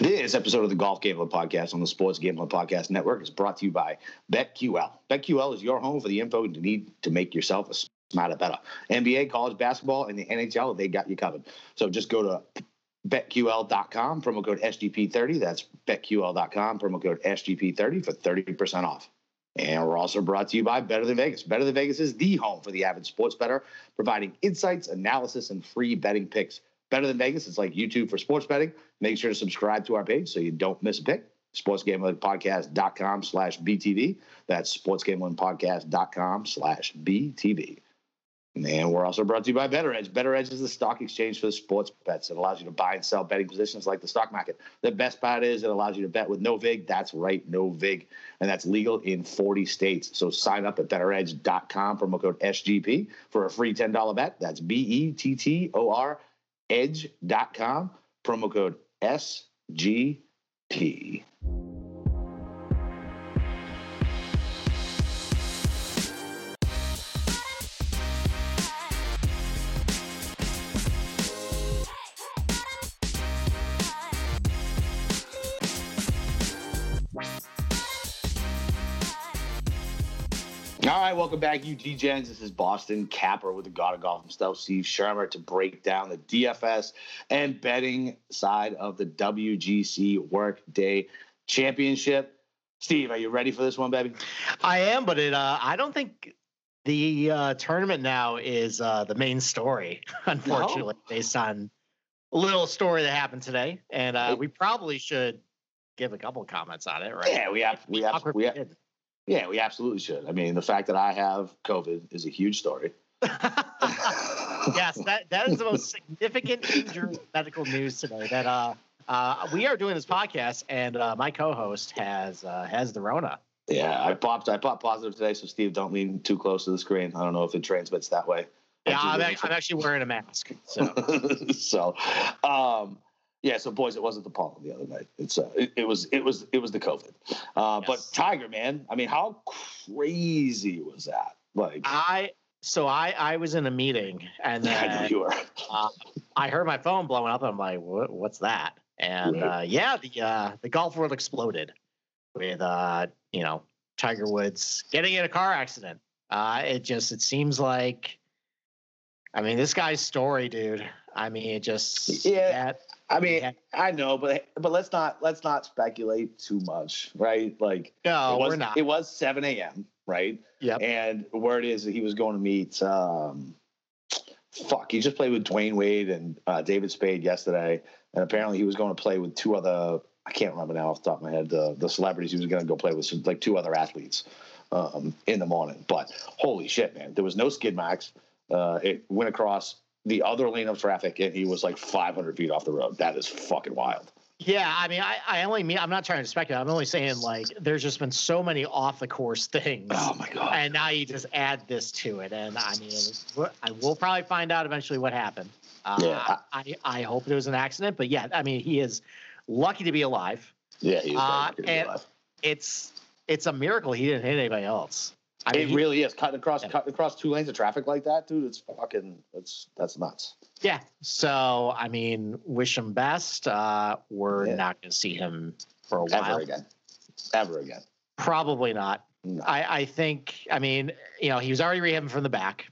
This episode of the Golf Gambling Podcast on the Sports Gambling Podcast Network is brought to you by BetQL. BetQL is your home for the info you need to make yourself a smarter, bettor. NBA, college basketball, and the NHL, they got you covered. So just go to betql.com, promo code SGP30. That's betql.com, promo code SGP30 for 30% off. And we're also brought to you by Better Than Vegas. Better Than Vegas is the home for the avid sports bettor, providing insights, analysis, and free betting picks. Better Than Vegas it's like YouTube for sports betting. Make sure to subscribe to our page so you don't miss a pick. SportsGamblingPodcast.com slash BTV. That's SportsGamblingPodcast.com slash BTV. And we're also brought to you by Bettor Edge. Bettor Edge is the stock exchange for sports bets. It allows you to buy and sell betting positions like the stock market. The best part is it allows you to bet with no VIG. That's right, no VIG. And that's legal in 40 states. So sign up at bettoredge.com, promo code SGP for a free $10 bet. That's B E T T O R edge.com, promo code SGP. Right, welcome back, UT Gens. This is Boston Capper with the God of Golf himself, Steve Schirmer, to break down the DFS and betting side of the WGC Workday Championship. Steve, are you ready for this one, baby? I am, but it. Uh, I don't think the uh, tournament now is uh, the main story, unfortunately, no. based on a little story that happened today, and uh, we probably should give a couple comments on it, right? Yeah, we have. We have. We have yeah, we absolutely should. I mean, the fact that I have COVID is a huge story. yes, that, that is the most significant major medical news today. That uh, uh, we are doing this podcast, and uh, my co-host has uh, has the Rona. Yeah, I popped I popped positive today, so Steve, don't lean too close to the screen. I don't know if it transmits that way. Yeah, I'm, I'm, actually wearing a mask. So, so, um, yeah, so boys, it wasn't the pollen the other night. It's uh, it, it was it was it was the COVID. Uh, yes. But Tiger, man, I mean, how crazy was that? Like, I so I I was in a meeting and then I you were. uh, I heard my phone blowing up. And I'm like, what, what's that? And right. uh, yeah, the uh, the golf world exploded with uh, you know Tiger Woods getting in a car accident. Uh, it just it seems like, I mean, this guy's story, dude. I mean, it just yeah. That, I mean, yeah. I know, but but let's not let's not speculate too much, right? Like, no, was, we're not. It was seven a.m. right? Yeah. And word is that he was going to meet. Um, fuck, he just played with Dwyane Wade and uh, David Spade yesterday, and apparently he was going to play with two other. I can't remember now off the top of my head the the celebrities he was going to go play with, like two other athletes um, in the morning. But holy shit, man, there was no skid marks. Uh, it went across the other lane of traffic and he was like 500 feet off the road. That is fucking wild. Yeah, I mean, I, I only mean I'm not trying to speculate. I'm only saying like there's just been so many off the course things. Oh my god! And now you just add this to it, and I mean, I will probably find out eventually what happened. Uh, yeah, I, I hope it was an accident, but yeah, I mean, he is lucky to be alive. Yeah, he's uh, and alive. It's it's a miracle he didn't hit anybody else. I mean, it really is cutting across yeah. cutting across two lanes of traffic like that, dude. It's fucking that's that's nuts. Yeah. So I mean, wish him best. Uh, we're yeah. not going to see him for a while ever again. Ever again. Probably not. No. I, I think. I mean, you know, he was already rehabbing from the back.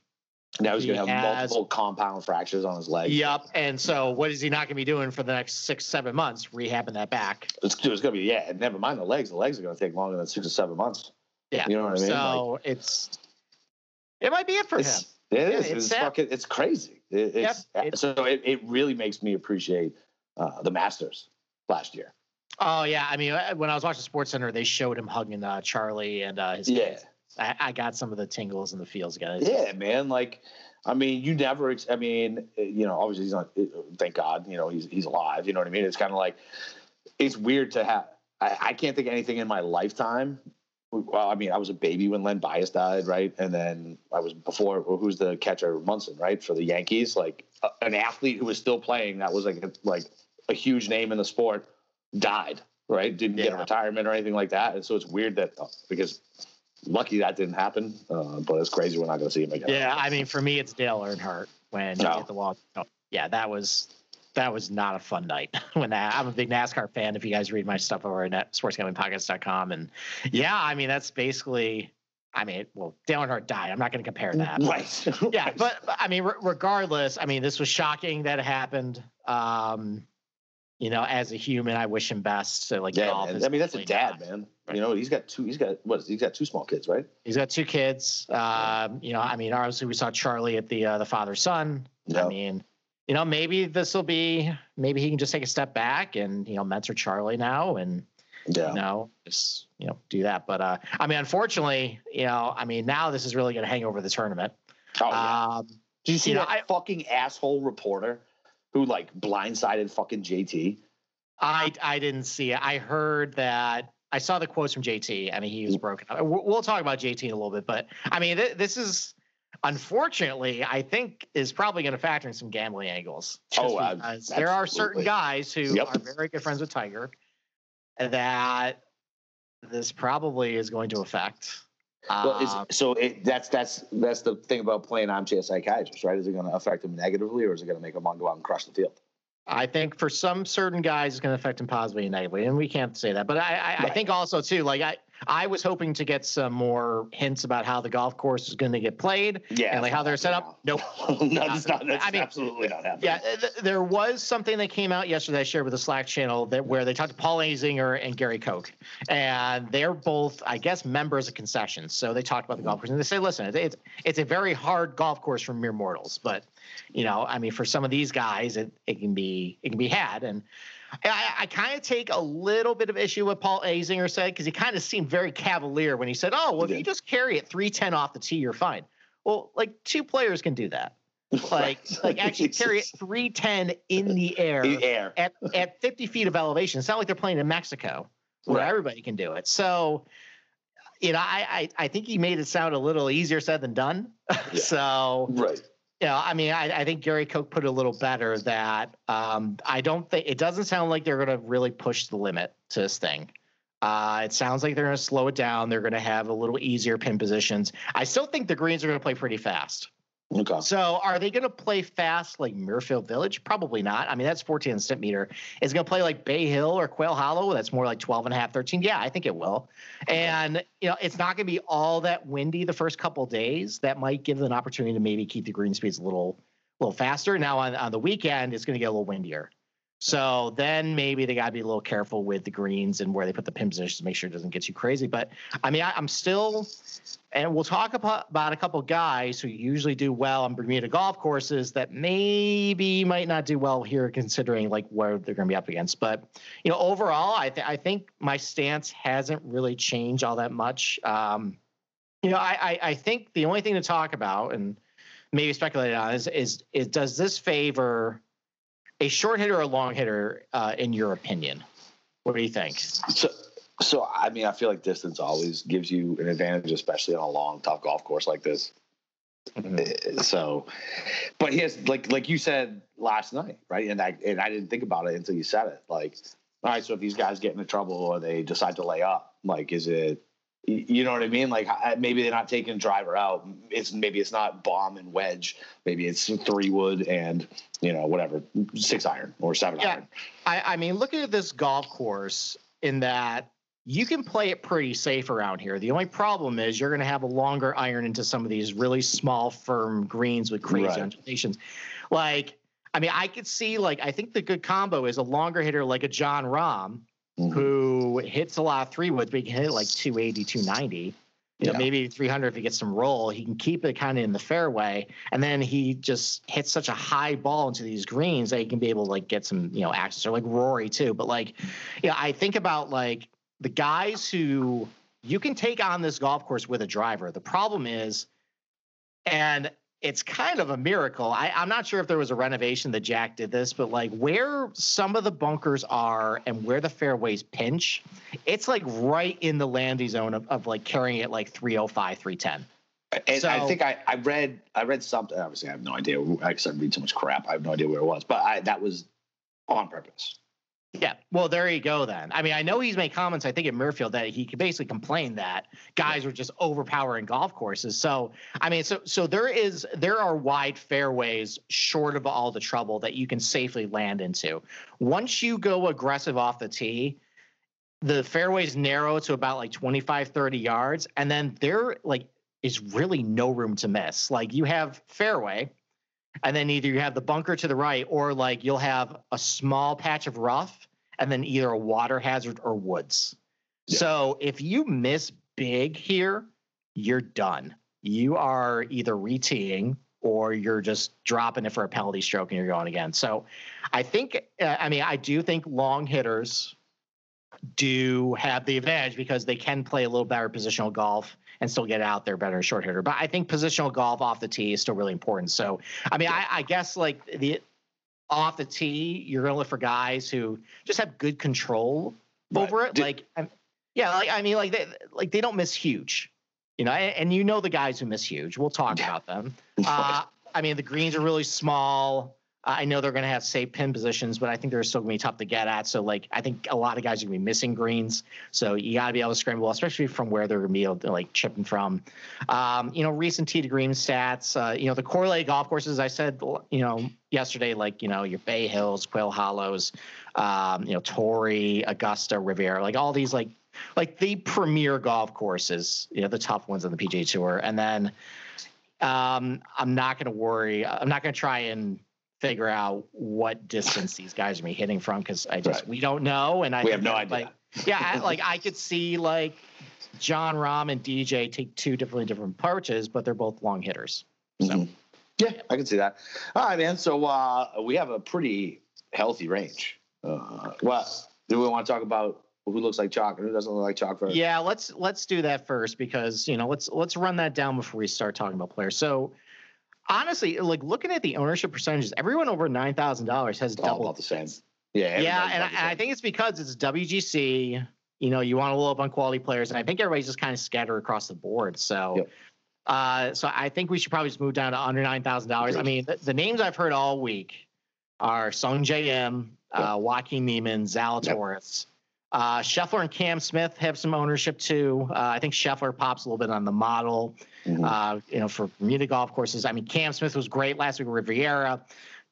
Now he's he going to have has, multiple compound fractures on his leg. Yep. And so, what is he not going to be doing for the next six, seven months? Rehabbing that back. It's, it's going to be yeah. Never mind the legs. The legs are going to take longer than six or seven months. Yeah. You know what I mean? So like, it's it might be it for it's, him. It is. Yeah, it's, it's fucking. It's crazy. It, it's, yep, so it, it really makes me appreciate uh, the Masters last year. Oh yeah, I mean, uh, when I was watching Sports Center, they showed him hugging uh, Charlie and uh, his yeah. kids. I, I, got some of the tingles and the feels, guys. Yeah, man. Like, I mean, you never. I mean, you know, obviously he's not. Thank God, you know, he's he's alive. You know what I mean? It's kind of like it's weird to have. I, I can't think of anything in my lifetime. Well, I mean, I was a baby when Len Bias died, right? And then I was before. Who's the catcher? Munson, right, for the Yankees. Like uh, an athlete who was still playing, that was like a, like a huge name in the sport, died, right? Didn't yeah. get a retirement or anything like that. And so it's weird that uh, because lucky that didn't happen, uh, but it's crazy we're not going to see him again. Yeah, I mean, for me, it's Dale Earnhardt when no. he hit the wall. Oh, yeah, that was that was not a fun night when that I'm a big NASCAR fan. If you guys read my stuff over at sportsgamblingpodcast.com. And yeah, I mean, that's basically, I mean, well, Dale Earnhardt died. I'm not going to compare that. Right. yeah. But, but, I mean, re- regardless, I mean, this was shocking that it happened. Um, you know, as a human, I wish him best. So like, yeah, I mean, that's a dad, man. Right. You know, he's got two. He's got what? He's got two small kids, right? He's got two kids. Um, you know, I mean, obviously we saw Charlie at the uh, the father son. Yep. I mean, you know, maybe this will be maybe he can just take a step back and you know mentor Charlie now and yeah. you know just you know do that. But uh, I mean, unfortunately, you know, I mean now this is really going to hang over the tournament. Oh yeah. Um, Did you see you that know, I, fucking asshole reporter who like blindsided fucking JT? I I didn't see it. I heard that. I saw the quotes from JT. I mean, he was mm. broken up. We'll talk about JT in a little bit, but I mean, th- this is unfortunately, I think is probably going to factor in some gambling angles. Oh, uh, there are certain guys who yep. are very good friends with Tiger that this probably is going to affect. Well, um, so it, that's that's that's the thing about playing armchair psychiatrist, right? Is it going to affect him negatively, or is it going to make him want to go out and crush the field? I think for some certain guys, it's going to affect him positively and negatively, and we can't say that. But I, I, right. I think also too, like I, I was hoping to get some more hints about how the golf course is going to get played. Yeah. And like how they're set up. Nope. no, that's not. That's I mean, absolutely not happening. Yeah. Th- there was something that came out yesterday I shared with the Slack channel that where they talked to Paul Azinger and Gary Koch. And they're both, I guess, members of concessions. So they talked about the golf course and they say, listen, it's, it's a very hard golf course for mere mortals. But, you know, I mean, for some of these guys, it, it can be, it can be had. And, I, I kind of take a little bit of issue with Paul Azinger said because he kind of seemed very cavalier when he said, "Oh, well, if you just carry it 310 off the tee, you're fine." Well, like two players can do that. Like, like actually carry it 310 in the air, the air. at at 50 feet of elevation. It's not like they're playing in Mexico where right. everybody can do it. So, you know, I, I I think he made it sound a little easier said than done. Yeah. so, right know, I mean, I, I, think Gary Koch put it a little better that um, I don't think it doesn't sound like they're going to really push the limit to this thing. Uh, it sounds like they're going to slow it down. They're going to have a little easier pin positions. I still think the greens are going to play pretty fast. Okay. So are they going to play fast like Muirfield Village? Probably not. I mean, that's 14 on Stimpmeter. Is going to play like Bay Hill or Quail Hollow? That's more like 12 and a half, 13. Yeah, I think it will. And, you know, it's not going to be all that windy the first couple days. That might give them an opportunity to maybe keep the green speeds a little, little faster. Now on, on the weekend, it's going to get a little windier. So then maybe they got to be a little careful with the greens and where they put the pin positions to make sure it doesn't get too crazy. But I mean, I, am still, and we'll talk about, about a couple guys who usually do well on Bermuda golf courses that maybe might not do well here, considering like where they're going to be up against. But you know, overall, I, th- I think my stance hasn't really changed all that much. Um, you know, I, I, I think the only thing to talk about and maybe speculate on is is, is does this favor a short hitter or a long hitter, uh, in your opinion? What do you think? So, so I mean, I feel like distance always gives you an advantage, especially on a long, tough golf course like this. Mm-hmm. Eh, so, but he has like like you said last night, right? And I and I didn't think about it until you said it. Like, all right, so if these guys get into trouble or they decide to lay up, like, is it you know what I mean? Like maybe they're not taking a driver out. It's maybe it's not bomb and wedge. Maybe it's three wood and you know whatever six iron or seven yeah, iron. I, I mean, looking at this golf course in that you can play it pretty safe around here. The only problem is you're going to have a longer iron into some of these really small, firm greens with crazy right. undulations. Like, I mean, I could see like I think the good combo is a longer hitter like a Jon Rahm mm-hmm. who hits a lot of three woods, but he can hit like 280, 290. You know, yeah. maybe 300 if he gets some roll. He can keep it kind of in the fairway, and then he just hits such a high ball into these greens that he can be able to like get some you know access. Or like Rory too, but like, yeah, I think about like the guys who you can take on this golf course with a driver. The problem is, and it's kind of a miracle. I, I'm not sure if there was a renovation that Jack did this, but like where some of the bunkers are and where the fairways pinch, it's like right in the landing zone of, of like carrying it like 305, 310. And So- I think I, I read I read something. Obviously, I have no idea. I I read so much crap. I have no idea where it was, but I, that was on purpose. Yeah. Well, there you go then. I mean, I know he's made comments, I think, at Muirfield that he could basically complain that guys were just overpowering golf courses. So, I mean, so so there is there are wide fairways short of all the trouble that you can safely land into. Once you go aggressive off the tee, the fairways narrow to about like 25, 30 yards, and then there like is really no room to miss. Like you have fairway, and then either you have the bunker to the right or like you'll have a small patch of rough and then either a water hazard or woods. Yeah. So if you miss big here, you're done. You are either reteeing or you're just dropping it for a penalty stroke and you're going again. So I think, uh, I mean, I do think long hitters do have the advantage because they can play a little better positional golf and still get out there better short hitter. But I think positional golf off the tee is still really important. So I mean, I, I guess like the off the tee, you're gonna look for guys who just have good control Right. over it. Did- like, I'm, yeah, like I mean, like they like they don't miss huge, you know. And, and you know the guys who miss huge. We'll talk Yeah. about them. Uh, I mean, the greens are really small. I know they're going to have safe pin positions, but I think they're still going to be tough to get at. So, like, I think a lot of guys are going to be missing greens. So you got to be able to scramble, especially from where they're going to be able to like chipping from. Um, you know, recent tee to green stats. Uh, you know, the Corley golf courses. I said, you know, yesterday, like you know, your Bay Hills, Quail Hollows, um, you know, Torrey, Augusta, Riviera, like all these like like the premier golf courses. You know, the tough ones on the PGA Tour, and then um, I'm not going to worry. I'm not going to try and figure out what distance these guys are be hitting from because I just Right. we don't know, and I We have no idea. Like, yeah, I, like I could see like Jon Rahm and DJ take two differently different approaches, but they're both long hitters. So Mhm. Yeah, I can see that. All right, man. So uh, we have a pretty healthy range. Uh, what do we want to talk about? Who looks like chalk and who doesn't look like chalk first? yeah, let's let's do that first because you know let's let's run that down before we start talking about players. So honestly, like looking at the ownership percentages, everyone over nine thousand dollars has It's all double about the same. Yeah, yeah, and I, and I think it's because it's WGC. You know, you want to load up on quality players, and I think everybody's just kind of scattered across the board. So, Yep. uh, so I think we should probably just move down to under nine thousand dollars. I mean, the, the names I've heard all week are Sungjae Im, uh, Joaquin Niemann, Zalatoris. Uh, Scheffler and Cam Smith have some ownership too. Uh, I think Scheffler pops a little bit on the model Mhm. uh, you know, for Bermuda golf courses. I mean, Cam Smith was great last week with Riviera.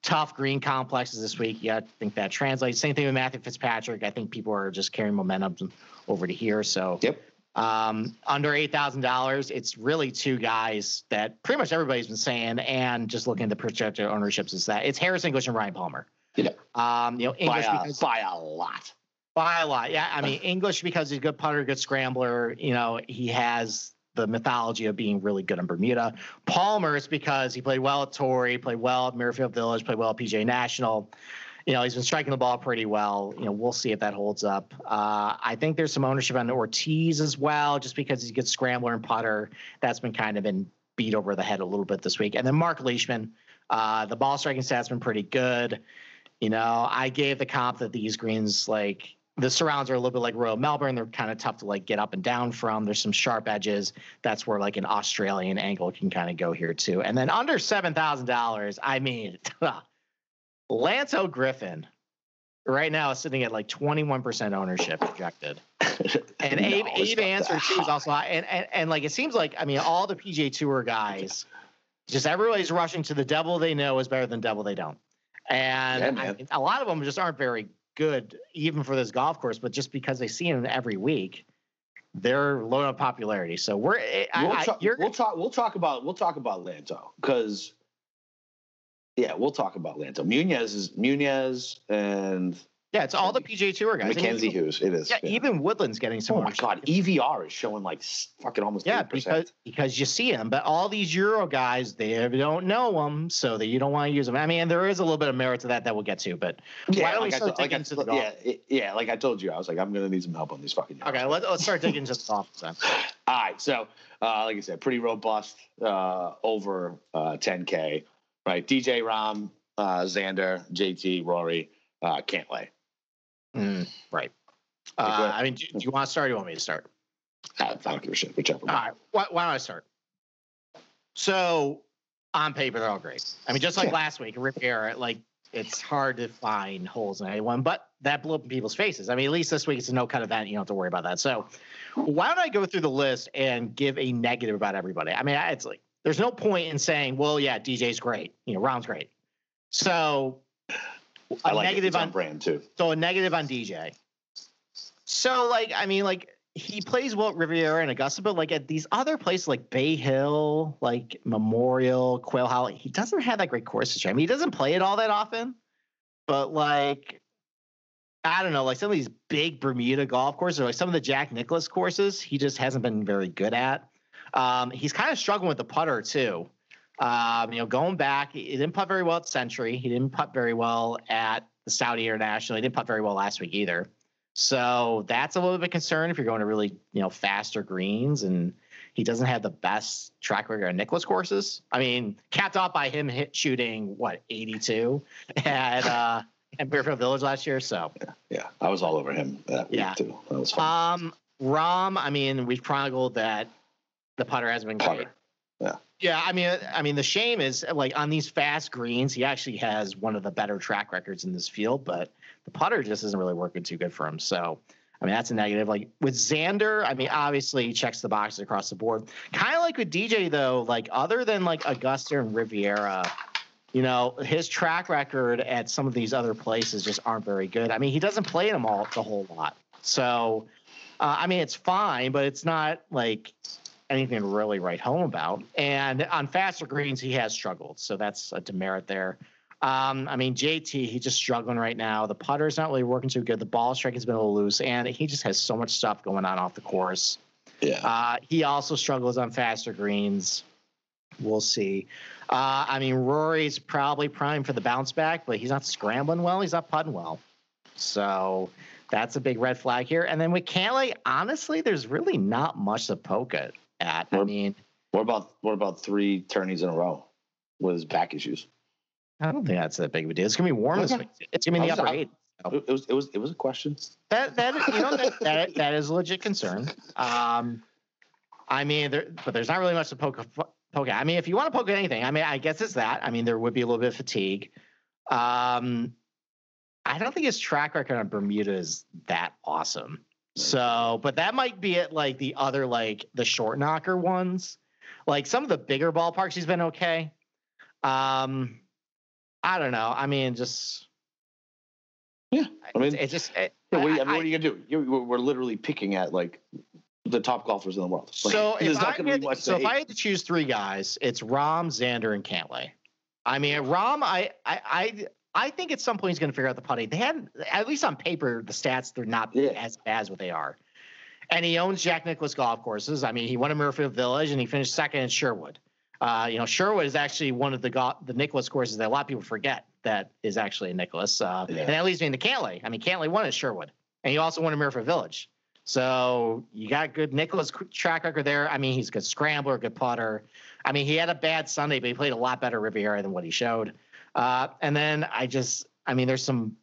Tough green complexes this week. Yeah, I think that translates. Same thing with Matthew Fitzpatrick. I think people are just carrying momentum over to here. So, Yep. um, under eight thousand dollars, it's really two guys that pretty much everybody's been saying, and just looking at the projected ownerships is that it's Harris English and Ryan Palmer. Yeah. Um, you know, by English a, because by a lot. By a lot. Yeah. I mean, English because he's a good putter, good scrambler. You know, he has the mythology of being really good in Bermuda. Palmer is because he played well at Torrey, played well at Muirfield Village, played well at PGA National. You know, he's been striking the ball pretty well. You know, we'll see if that holds up. Uh, I think there's some ownership on Ortiz as well, just because he's a good scrambler and putter. That's been kind of been beat over the head a little bit this week. And then Mark Leishman, uh, the ball striking stats been pretty good. You know, I gave the comp that these greens like the surrounds are a little bit like Royal Melbourne. They're kind of tough to like get up and down from. There's some sharp edges. That's where like an Australian angle can kind of go here too. And then under seven thousand dollars, I mean, Lanto Griffin right now is sitting at like 21% ownership projected. And No, Abe, Abe Ancer too is also high. And, and and like it seems like I mean all the PGA Tour guys, just everybody's rushing to the devil they know is better than devil they don't. And Yeah, I mean, a lot of them just aren't very good, even for this golf course. But just because they see him every week, they're low on popularity. So we're eh, I, we'll, I, talk, we'll talk. We'll talk about. We'll talk about Lanto because, yeah, we'll talk about Lanto. Munoz is Munoz and Yeah, it's all the PGA Tour guys. Mackenzie even, Hughes. It is. Yeah, even Woodland's getting some. Oh my god, EVR is showing like fucking almost. Yeah, 8%. because because you see him, but all these Euro guys they don't know them, so that you don't want to use them. I mean, there is a little bit of merit to that that we'll get to, but yeah, why don't like we I told- like I into the told- golf? yeah, it- yeah, like I told you, I was like, I'm gonna need some help on these fucking. Okay, let's let's start digging into the golf then. All right, so uh, like I said, pretty robust uh, over uh, 10k, right? DJ Rahm, uh, Xander, JT, Rory, uh, Cantlay. Mm, right. Uh. I mean, do, do you want to start? or Do you want me to start? I don't give a shit, whichever. All right. Why, why don't I start? So, on paper, they're all great. I mean, just like Yeah. last week, Riviera, like it's hard to find holes in anyone, but that blew up in people's faces. I mean, at least this week it's a no cut event. You don't have to worry about that. So, why don't I go through the list and give a negative about everybody? I mean, it's like there's no point in saying, well, yeah, DJ's great. You know, Ron's great. So, I like negative It's on on brand too. so a negative on DJ. So like I mean like he plays well at Riviera and Augusta, but like at these other places like Bay Hill, like Memorial, Quail Hollow, he doesn't have that great course history. I mean he doesn't play it all that often, but like I don't know, like some of these big Bermuda golf courses, or like some of the Jack Nicklaus courses, he just hasn't been very good at. Um, he's kind of struggling with the putter too. Um, you know, going back, he didn't putt very well at Sentry. He didn't putt very well at the Saudi International. He didn't putt very well last week either. So that's a little bit of concern if you're going to really, you know, faster greens and he doesn't have the best track record on Nicklaus courses. I mean, capped off by him hit shooting what 82 at uh at Muirfield Village last year. So Yeah, yeah, I was all over him that Yeah. week too. That was fun. um Rahm, I mean, we've chronicled that the putter has been great. Yeah. Yeah, I mean, I mean, the shame is like on these fast greens, he actually has one of the better track records in this field, but the putter just isn't really working too good for him. So, I mean, that's a negative. Like with Xander, I mean, obviously he checks the boxes across the board. Kind of like with DJ though, like other than like Augusta and Riviera, you know, his track record at some of these other places just aren't very good. I mean, he doesn't play them all the whole lot. So, uh, I mean, it's fine, but it's not like anything to really write home about. And on faster greens, he has struggled. So that's a demerit there. Um, I mean, JT, he's just struggling right now. The putter's not really working too good. The ball strike has been a little loose, and he just has so much stuff going on off the course. yeah. Uh, he also struggles on faster greens. We'll see. Uh, I mean, Rory's probably primed for the bounce back, but he's not scrambling well. He's not putting well. So that's a big red flag here. And then with Cantlay, honestly, there's really not much to poke at. At. I mean, what about what about three tourneys in a row with back issues? I don't think that's that big of a deal. It's gonna be warm this week. It's gonna be in the I was- upper I- eight. It, it was it was it was a question. That that you know that that, that is a legit concern. Um, I mean, there, but there's not really much to poke poke at. I mean, if you want to poke at anything, I mean, I guess it's that. I mean, there would be a little bit of fatigue. Um, I don't think his track record on Bermuda is that awesome. So, but that might be it. Like the other, like the short knocker ones, like some of the bigger ballparks, he's been okay. Um, I don't know. I mean, just Yeah, I mean, it, it just it, Yeah, what, are you, I I- mean, what are you gonna do? You, we're literally picking at like the top golfers in the world. Like, So if, I had, so to if. I had to choose three guys, it's Rahm, Xander, and Cantlay. I mean, Rahm, I, I, I, I think at some point he's going to figure out the putting. They had, at least on paper, the stats they're not Yeah. as bad as what they are. And he owns Jack Nicklaus golf courses. I mean, he won at Muirfield Village and he finished second in Sherwood. Uh, you know, Sherwood is actually one of the go- the Nicklaus courses that a lot of people forget that is actually a Nicklaus. Uh, Yeah. And that leads me into Cantlay. I mean, Cantlay won at Sherwood, and he also won at Muirfield Village. So you got good Nicklaus track record there. I mean, he's a good scrambler, good putter. I mean, he had a bad Sunday, but he played a lot better Riviera than what he showed. Uh, and then I just, I mean, there's some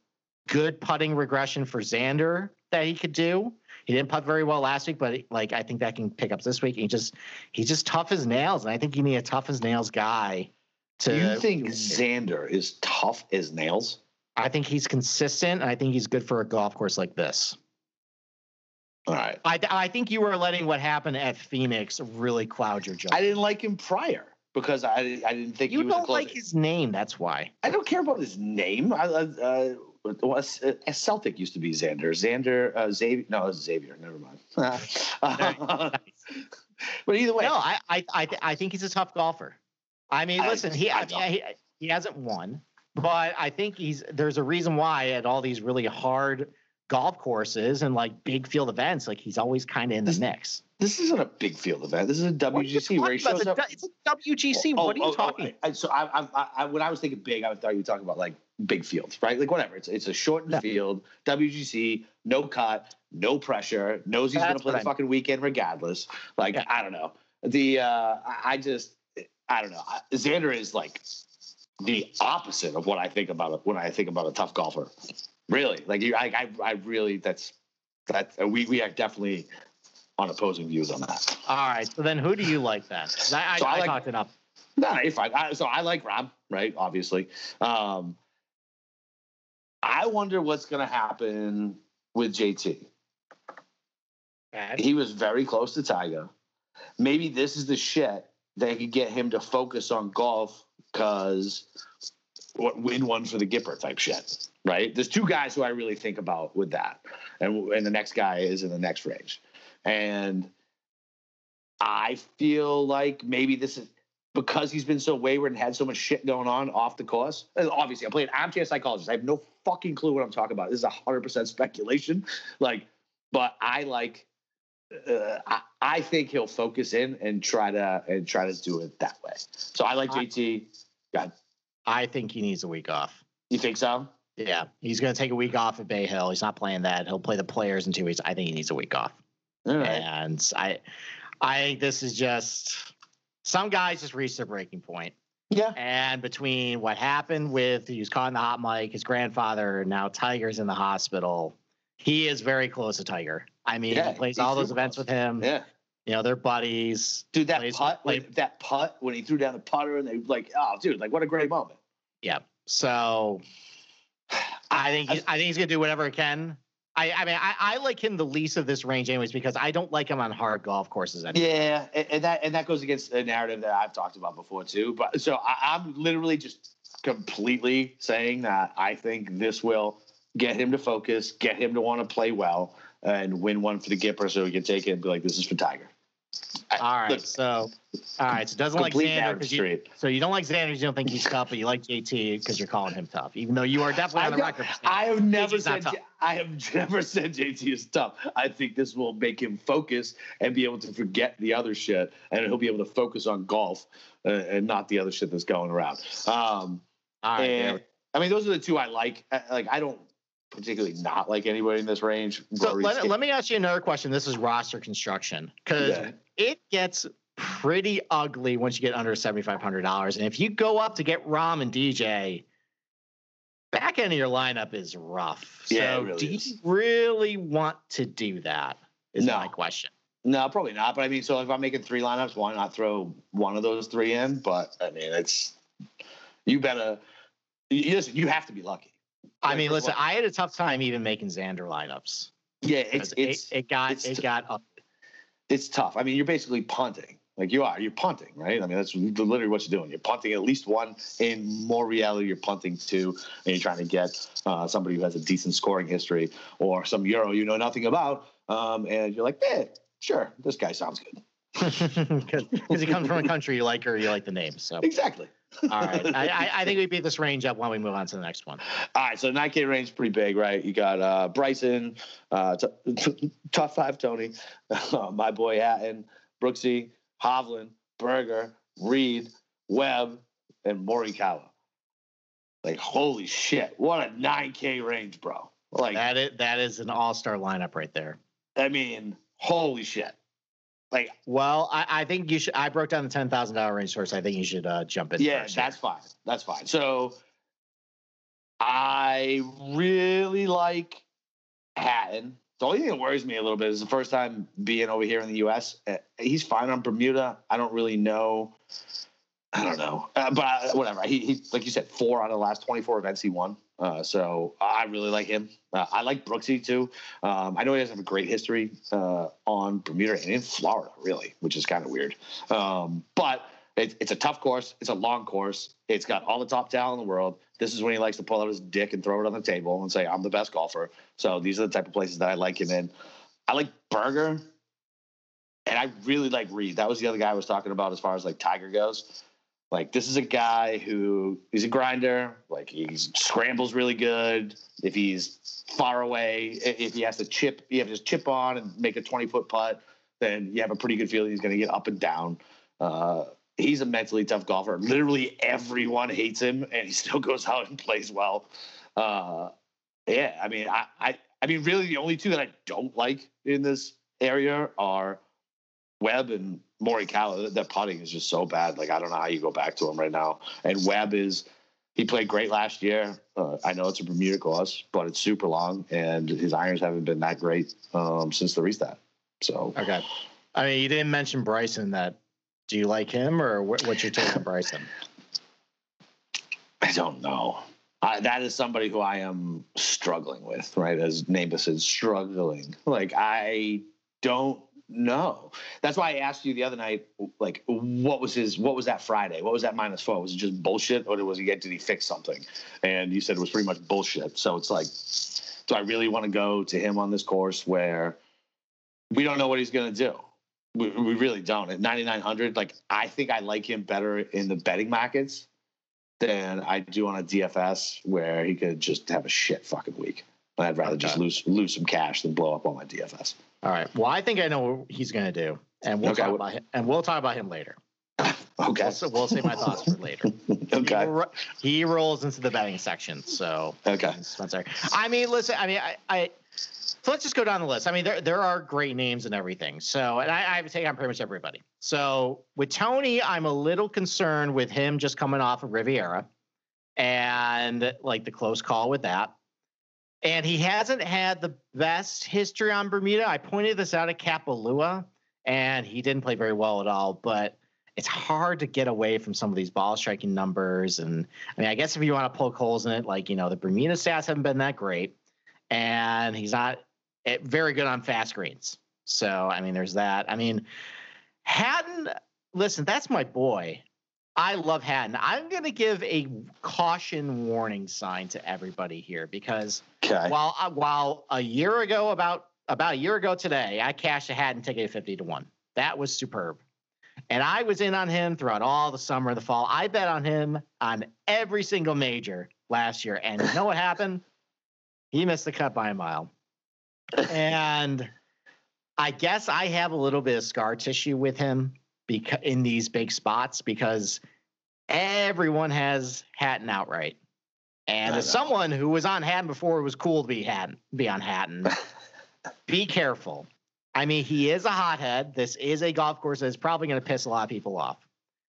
good putting regression for Xander that he could do. He didn't putt very well last week, but like I think that can pick up this week. He just he's just tough as nails, and I think you need a tough as nails guy. To you think Xander is tough as nails? I think he's consistent, and I think he's good for a golf course like this. All right. I, I think you were letting what happened at Phoenix really cloud your judgment. I didn't like him prior because I I didn't think You he was don't like his name, that's why. I don't care about his name. I, uh, well, a Celtic used to be Xander. Xander uh, Xavier. No, it was Xavier. Never mind. but either way, No, I I I, th- I think he's a tough golfer. I mean, I- listen, he I I mean, he, he hasn't won. but I think he's there's a reason why at all these really hard golf courses and like big field events, like he's always kind of in the mix. This isn't a big field event. This is a What are you WGC where he shows about? up. It's a WGC. Oh, what are you oh, oh, talking? I, so I, I, I, when I was thinking big, I thought you were talking about like big fields, right? Like whatever. It's it's a shortened No. field, WGC, no cut, no pressure. Knows he's going to play the I- fucking weekend regardless. Like Yeah. I don't know. The uh, I I just I don't know. Xander is like the opposite of what I think about it when I think about a tough golfer. Really, like you, I, I, I really that's that we we are definitely on opposing views on that. All right. So then, who do you like then? I, I, So I I like- talked it up. No, you're fine. I, so I like Rob, right? Obviously. Um, I wonder what's going to happen with JT. He was very close to Tiger. Maybe this is the shit that could get him to focus on golf because win one for the Gipper type shit, right? There's two guys who I really think about with that, and and the next guy is in the next range, and I feel like maybe this is because he's been so wayward and had so much shit going on off the course. And obviously, I'm playing armchair psychologist. I have no fucking clue what I'm talking about. This is hundred percent speculation. Like, but I like. Uh, I, I think he'll focus in and try to and try to do it that way. So I like JT. God, I think he needs a week off. you think so? Yeah, he's going to take a week off at Bay Hill. He's not playing that. He'll play the players in two weeks. I think he needs a week off. All right. And I, I think this is just some guys just reached their breaking point. Yeah. And between what happened with he was caught in the hot mic, his grandfather, and now Tiger's in the hospital, he is very close to Tiger. I mean, Yeah, he plays all those events close. with him. Yeah. You know, they're buddies. Dude, that Plays- putt, play- like, that putt when he threw down the putter and they like, oh, dude, like what a great moment. Yeah. So I think he's, I think he's gonna do whatever he can. I, I mean, I, I like him the least of this range, anyways, because I don't like him on hard golf courses. Anymore. Yeah, and, and that and that goes against a narrative that I've talked about before too. But so I, I'm literally just completely saying that I think this will get him to focus, get him to want to play well, and win one for the Gipper, so he can take it and be like, "This is for Tiger." All right. look, so, all right. So doesn't like Xander because you. So you don't like Xander, you don't think he's tough, but you like JT because you're calling him tough, even though you are definitely on the record. I have never said. I have never said JT is tough. I think this will make him focus and be able to forget the other shit, and he'll be able to focus on golf uh, and not the other shit that's going around. Um, All right. and I mean, those are the two I like. Like, I don't particularly not like anybody in this range. So let, let me ask you another question. This is roster construction because Yeah. it gets pretty ugly once you get under seventy five hundred dollars, and if you go up to get Rahm and DJ, back end of your lineup is rough. So Yeah, it really do you really want to do that? Is No. my question. No, probably not. But I mean, so if I'm making three lineups, why not throw one of those three in? But I mean, it's you better. You, listen, you have to be lucky. I mean, listen, I had a tough time even making Xander lineups. Yeah, it's it's it, it got it's it got up. it's tough. I mean, you're basically punting. Like you are, you're punting, right? I mean, that's literally what you're doing. You're punting at least one. In more reality, you're punting two, and you're trying to get uh, somebody who has a decent scoring history or some Euro you know nothing about. Um, and you're like, eh, sure, this guy sounds good. Because he comes from a country you like or you like the name. So, Exactly. all right. I, I, I think we beat this range up while we move on to the next one. All right, so 9K range pretty big, right? You got uh, Bryson, uh, t- t- top five Tony, my boy Hatton, Brooksy, Hovland, Berger, Reed, Webb, and Morikawa. Like, holy shit. What a 9K range, bro. Like, That is that is an all star lineup right there. I mean, holy shit. Like, Well, I, I think you should. I broke down the ten thousand dollar range source. I think you should uh, jump in. yeah, first that's fine. That's fine. So, I really like Hatton. The only thing that worries me a little bit is the first time being over here in the U.S. Uh, He's fine on Bermuda. I don't really know. I don't know, uh, but uh, whatever. He, he, like you said, four out of the last twenty-four events he won. Uh, so I really like him. Uh, I like Brooksy too. Um, I know he doesn't have a great history uh, on Bermuda and in Florida, really, which is kind of weird. Um, but it, it's a tough course. It's a long course. It's got all the top talent in the world. This is when he likes to pull out his dick and throw it on the table and say, "I'm the best golfer." So these are the type of places that I like him in. I like Berger, and I really like Reed. That was the other guy I was talking about as far as like Tiger goes. Like this is a guy who he's a grinder. Like he scrambles really good. If he's far away, if he has to chip, you have to chip on and make a twenty foot putt, then you have a pretty good feeling he's going to get up and down. Uh, he's a mentally tough golfer. Literally everyone hates him, and he still goes out and plays well. Uh, yeah, I mean, I, I, I mean, really, the only two that I don't like in this area are Webb and Morikawa. That putting is just so bad. Like I don't know how you go back to him right now. And Webb is he played great last year. Uh, I know it's a Bermuda course, but it's super long, and his irons haven't been that great um, since the restart. So okay. I mean, you didn't mention Bryson. That do you like him, or what, what's your take on Bryson? I don't know. I, that is somebody who I am struggling with, right? As Neighbor said, struggling. Like I don't know. That's why I asked you the other night, like, what was his, what was that Friday? What was that minus four? Was it just bullshit, or was he? Did he fix something? And you said it was pretty much bullshit. So it's like, do I really want to go to him on this course where we don't know what he's going to do? We, we really don't. At 9,900, like, I think I like him better in the betting markets than I do on a DFS where he could just have a shit fucking week. I'd rather okay. just lose lose some cash than blow up all my DFS. All right. Well, I think I know what he's going to do, and we'll okay. talk about him. And we'll talk about him later. okay. We'll, we'll save my thoughts for later. okay. He, he, rolls into the betting section. So okay. Spencer. I mean, listen. I mean, I, I. So let's just go down the list. I mean, there there are great names and everything. So, and I, I have to take on pretty much everybody. So with Tony, I'm a little concerned with him just coming off of Riviera, and like the close call with that and he hasn't had the best history on Bermuda. I pointed this out at Kapalua, and he didn't play very well at all. But it's hard to get away from some of these ball striking numbers. And I mean, I guess if you want to poke holes in it, like you know, the Bermuda stats haven't been that great, and he's not eh, very good on fast greens. So I mean, there's that. I mean, Hatton. Listen, that's my boy. I love Hatton. I'm going to give a caution warning sign to everybody here because okay. while uh, while a year ago, about about a year ago today, I cashed a Hatton ticket at 50 to one. That was superb. And I was in on him throughout all the summer, and the fall. I bet on him on every single major last year. And you know what happened? He missed the cut by a mile. And I guess I have a little bit of scar tissue with him because in these big spots because everyone has Hatton outright. And as someone who was on Hatton before it was cool to be Hatton, be on Hatton, be careful. I mean, he is a hothead. This is a golf course that's probably going to piss a lot of people off.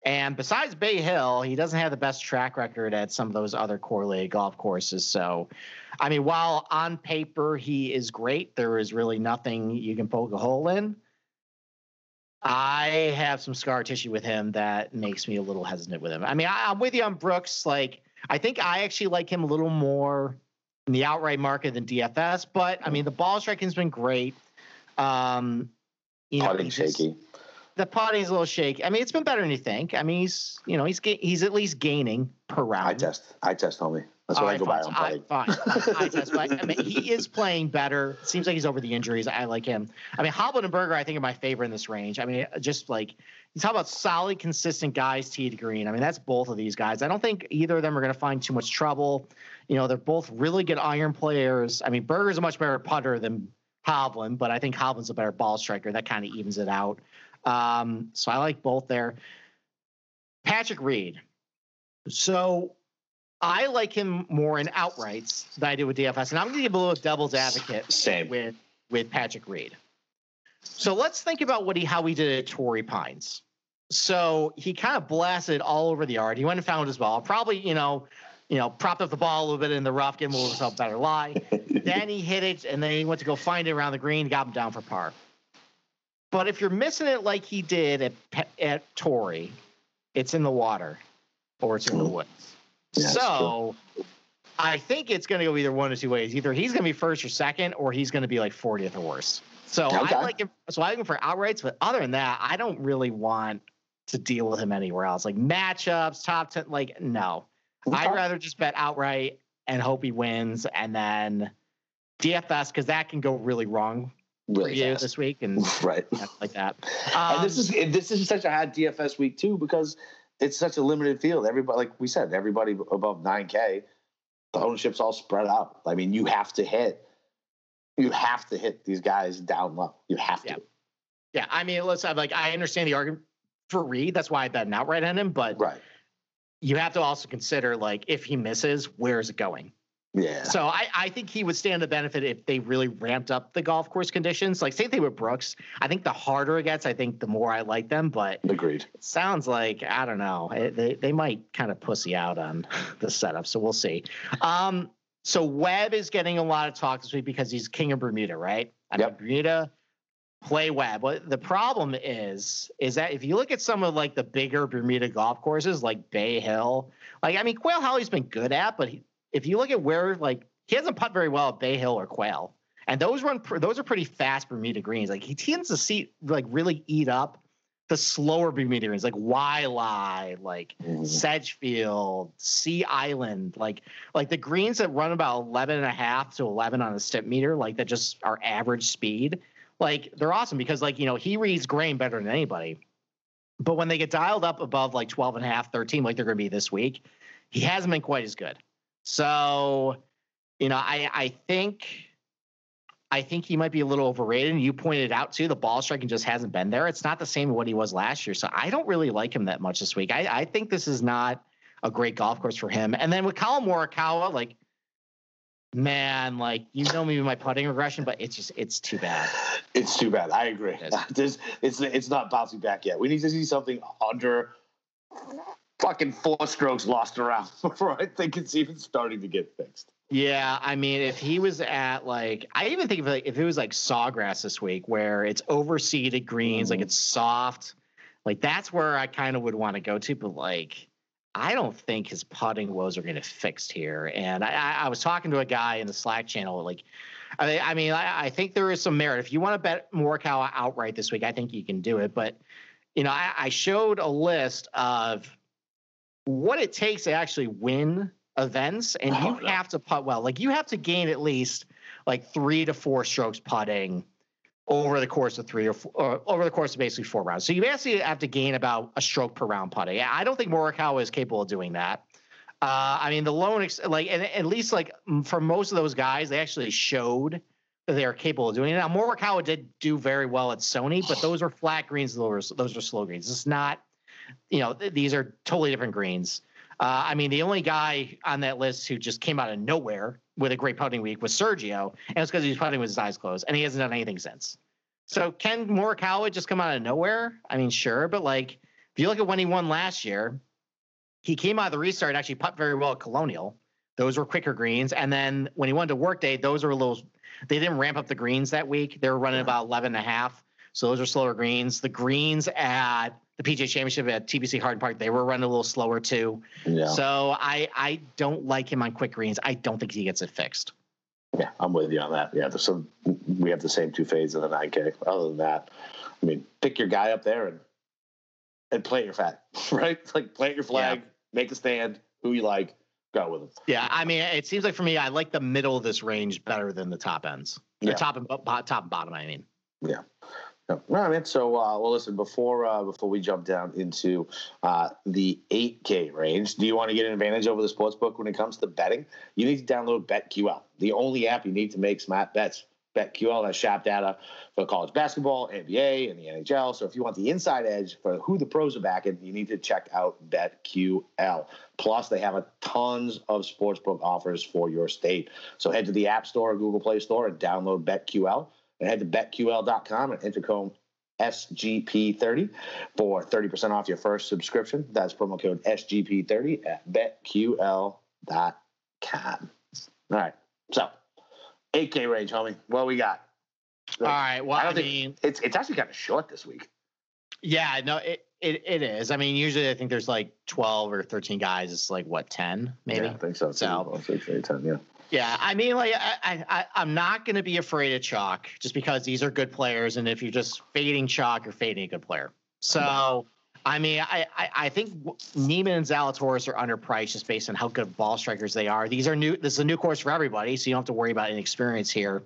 And besides Bay Hill, he doesn't have the best track record at some of those other correlated golf courses. So, I mean, while on paper he is great, there is really nothing you can poke a hole in. I have some scar tissue with him that makes me a little hesitant with him. I mean, I, am with you on Brooks. Like, I think I actually like him a little more in the outright market than DFS. But I mean, the ball striking's been great. Um, you know, Putting shaky. The putting's a little shaky. I mean, it's been better than you think. I mean, he's you know he's he's at least gaining per round. I test. I test, homie. That's what I go by on I, fine. I, test, I mean, he is playing better. Seems like he's over the injuries. I like him. I mean, Hovland and Berger, I think, are my favorite in this range. I mean, just like you talk about solid, consistent guys, tee to green. I mean, that's both of these guys. I don't think either of them are going to find too much trouble. You know, they're both really good iron players. I mean, Berger's a much better putter than Hovland, but I think Hovland's a better ball striker. That kind of evens it out. Um, so I like both there. Patrick Reed. So I like him more in outrights than I do with DFS, and I'm going to give a little devil's advocate Same. with with Patrick Reed. So let's think about what he how he did at Torrey Pines. So he kind of blasted all over the yard. He went and found his ball. Probably, you know, you know, propped up the ball a little bit in the rough, gave himself a better lie. then he hit it, and then he went to go find it around the green, got him down for par. But if you're missing it like he did at at Torrey, it's in the water or it's in the mm. woods. Yeah, so I think it's going to go either one or two ways. Either he's going to be first or second, or he's going to be like 40th or worse. So okay. I like him. So I like him for outrights, but other than that, I don't really want to deal with him anywhere else. Like matchups, top ten, like no. Okay. I'd rather just bet outright and hope he wins, and then DFS because that can go really wrong really for this week and right like that. Um, and this is this is such a hot DFS week too because it's such a limited field. Everybody, like we said, everybody above 9K, the ownership's all spread out. I mean, you have to hit, you have to hit these guys down low. You have to. Yeah. Yeah, I mean, let's have like I understand the argument for Reed. That's why I bet an outright on him, but Right. you have to also consider like if he misses, where is it going? Yeah. So I, I think he would stand the benefit if they really ramped up the golf course conditions. Like same thing with Brooks. I think the harder it gets, I think the more I like them. But Agreed. sounds like I don't know. They they might kind of pussy out on the setup. So we'll see. Um, so Webb is getting a lot of talk this week because he's king of Bermuda, right? I mean, Yep. Bermuda play Webb. What the problem is is that if you look at some of like the bigger Bermuda golf courses, like Bay Hill, like I mean Quail Holly's been good at, but he, if you look at where like he hasn't putt very well at Bay Hill or Quail, and those run pr- those are pretty fast Bermuda greens. Like he tends to see like really eat up the slower Bermuda greens, like Waialae, like Mhm. Sedgefield, Sea Island, like like the greens that run about 11 and a half to 11 on a Stimpmeter, like that just are average speed. Like they're awesome because like, you know, he reads grain better than anybody. But when they get dialed up above like 12 and a half, 13, like they're going to be this week, he hasn't been quite as good. So, you know, I I think I think he might be a little overrated. And you pointed out too, the ball striking just hasn't been there. It's not the same what he was last year. So I don't really like him that much this week. I, I think this is not a great golf course for him. And then with Collin Morikawa, like, man, like you know me with my putting regression, but it's just it's too bad. It's too bad. I agree. It it's it's not bouncing back yet. We need to see something under fucking four strokes lost around before I think it's even starting to get fixed. Yeah, I mean, if he was at like, I even think of like if it was like Sawgrass this week, where it's overseeded greens, like Mhm. it's soft, like that's where I kind of would want to go to. But like, I don't think his putting woes are going to fixed here. And I, I, I was talking to a guy in the Slack channel, like, I, I mean, I, I think there is some merit. If you want to bet Morikawa outright this week, I think you can do it. But you know, I, I showed a list of what it takes to actually win events, and you Oh, no. have to putt well. Like you have to gain at least like three to four strokes putting over the course of three or, four, or over the course of basically four rounds. So you basically have to gain about a stroke per round putting. I don't think Morikawa is capable of doing that. Uh, I mean, the lone ex- like, and at least like for most of those guys, they actually showed that they are capable of doing it. Now, Morikawa did do very well at Sony, but those are flat greens. Those are, those are slow greens. It's not, you know, th- these are totally different greens. Uh, I mean, the only guy on that list who just came out of nowhere with a great putting week was Sergio, and it's because he was putting with his eyes closed, and he hasn't done anything since. So can Morikawa just come out of nowhere? I mean, sure, but like if you look at when he won last year, he came out of the restart and actually putt very well at Colonial. Those were quicker greens, and then when he went to Workday, those were a little. They didn't ramp up the greens that week. They were running about 11 and a half. So those are slower greens. The greens at the PGA Championship at TPC Harding Park, they were running a little slower too. Yeah, So I I don't like him on quick greens. I don't think he gets it fixed. yeah, I'm with you on that. Yeah, so we have the same two fades in the 9K. Other than that, I mean, pick your guy up there and and play your fat, right? Like plant your flag, make a stand, who you like, go with him. Yeah, I mean, it seems like for me, I like the middle of this range better than the top ends. The Yeah. top and top and bottom. I mean. Yeah. No, all right, man. So, uh, well, listen. Before uh, before we jump down into uh, the 8K range, do you want to get an advantage over the sports book when it comes to betting? You need to download BetQL, the only app you need to make smart bets. BetQL has shop data for college basketball, NBA, and the NHL. So, if you want the inside edge for who the pros are backing, you need to check out BetQL. Plus, they have a tons of sportsbook offers for your state. So, head to the App Store or Google Play Store and download BetQL and head to betql.com and enter code SGP30 for 30% off your first subscription. That's promo code SGP30 at betql.com. All right. So, 8K range, homie. What we got? All right. Well, I I, mean, It's it's actually kind of short this week. yeah, no, it, it it is. I mean, usually I think there's like 12 or 13 guys. It's like what 10 maybe. Yeah, I think so. So- Well, six, eight, 10, yeah. Yeah, I mean, like I, I, I'm not going to be afraid of chalk just because these are good players, and if you're just fading chalk, you're fading a good player. So, I mean, I, I, I think Niemann and Zalatoris are underpriced just based on how good ball strikers they are. These are new. This is a new course for everybody, so you don't have to worry about inexperience here.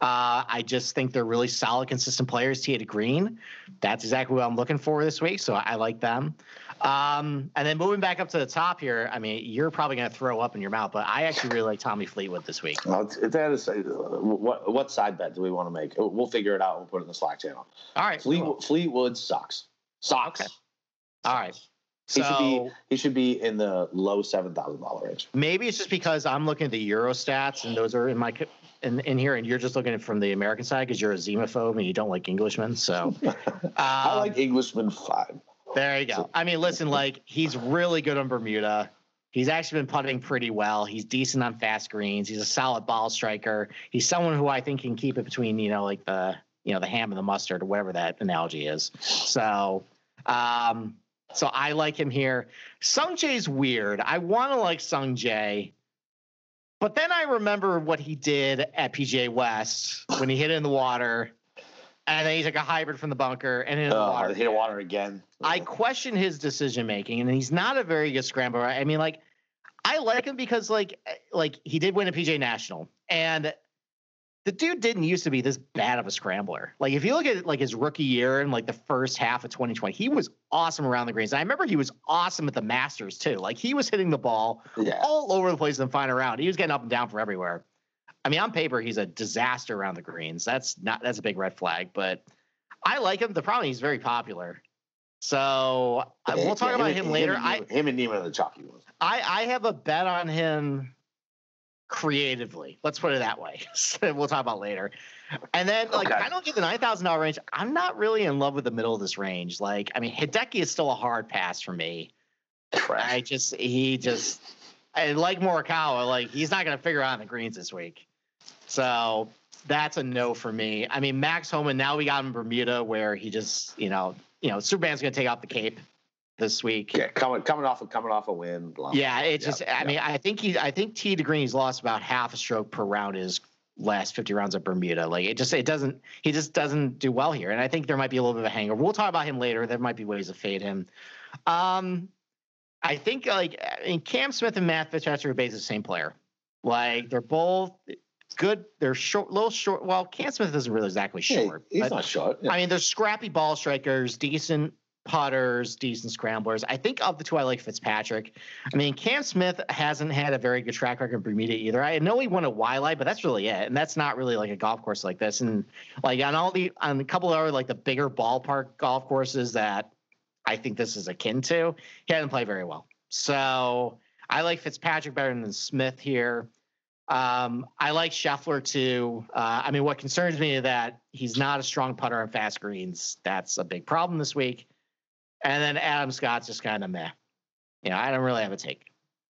Uh, I just think they're really solid, consistent players. Tee to green, that's exactly what I'm looking for this week. So I like them. Um, and then moving back up to the top here, I mean, you're probably going to throw up in your mouth, but I actually really like Tommy Fleetwood this week. Well, that is, uh, what what side bet do we want to make? We'll figure it out. We'll put it in the Slack channel. All right, Fleetwood, cool. Fleetwood sucks. Sucks. Okay. All right. He so, should be he should be in the low seven thousand dollar range. Maybe it's just because I'm looking at the Euro stats and those are in my in, in here, and you're just looking at from the American side because you're a xenophobe and you don't like Englishmen. So um, I like Englishmen fine. There you go. I mean, listen, like he's really good on Bermuda. He's actually been putting pretty well. He's decent on fast greens. He's a solid ball striker. He's someone who I think can keep it between you know like the you know the ham and the mustard or whatever that analogy is. So. Um, so I like him here. Sungjae's weird. I want to like Sungjae, but then I remember what he did at PGA West when he hit it in the water, and then he's like a hybrid from the bunker and hit the uh, water. Hit water again. I question his decision making, and he's not a very good scrambler. I mean, like I like him because like like he did win a PGA National, and the dude didn't used to be this bad of a scrambler. Like if you look at like his rookie year and like the first half of 2020, he was awesome around the greens. And I remember he was awesome at the Masters too. Like he was hitting the ball yeah. all over the place in the final round. He was getting up and down from everywhere. I mean, on paper, he's a disaster around the greens. That's not that's a big red flag. But I like him. The problem is, he's very popular. So yeah, we'll talk yeah, about him, him later. Him and, I him and Niemann are the chalky ones. I I have a bet on him creatively. Let's put it that way. we'll talk about later. And then, like, okay. I don't get the nine thousand dollar range. I'm not really in love with the middle of this range. Like, I mean, Hideki is still a hard pass for me. Correct. I just he just I like Morikawa. Like, he's not going to figure out the greens this week. So that's a no for me. I mean, Max Homa. Now we got him in Bermuda, where he just you know you know Superman's going to take off the cape this week. Yeah, coming coming off of coming off a win. Blah, yeah, it's just. I mean, I think he. I think green. He's lost about half a stroke per round his last 50 rounds at Bermuda. Like it just it doesn't. He just doesn't do well here, and I think there might be a little bit of a hangover. We'll talk about him later. There might be ways to fade him. Um, I think like I mean, Cam Smith and Matt Fitzpatrick are basically the same player. Like they're both good. They're short, little short. Well, Cam Smith isn't really exactly short. Yeah, he's not short. Yeah. I mean, they're scrappy ball strikers, decent putters, decent scramblers. I think of the two, I like Fitzpatrick. I mean, Cam Smith hasn't had a very good track record in Bermuda either. I know he won a Waialae, but that's really it, and that's not really like a golf course like this. And like on all the on a couple of other like the bigger ballpark golf courses that I think this is akin to, he hasn't played very well. So I like Fitzpatrick better than Smith here. Um, I like Scheffler too. Uh, I mean, what concerns me is that he's not a strong putter on fast greens. That's a big problem this week. And then Adam Scott's just kind of meh. You know, I don't really have a take.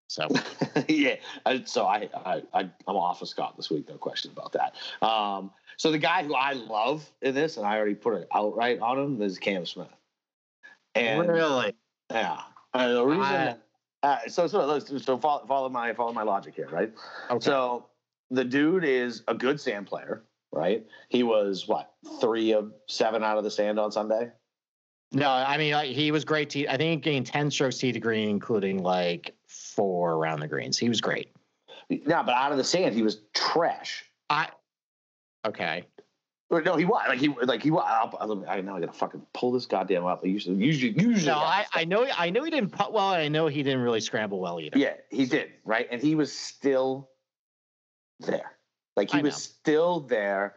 So yeah, so I, I I am off of Scott this week, no question about that. Um, so the guy who I love in this, and I already put it outright on him, is Cam Smith. And really, yeah. And the reason, I, uh, so so so follow, follow my follow my logic here, right? Okay. So the dude is a good sand player, right? He was what three of seven out of the sand on Sunday. No, I mean like, he was great. Tee, I think he gained ten strokes tee to green, including like four around the greens. He was great. No, but out of the sand, he was trash. I okay. No, he was like he like he was. I know I gotta fucking pull this goddamn up. usually, usually, usually. No, I, I know I know he didn't putt well. I know he didn't really scramble well either. Yeah, he did right, and he was still there. Like he was still there.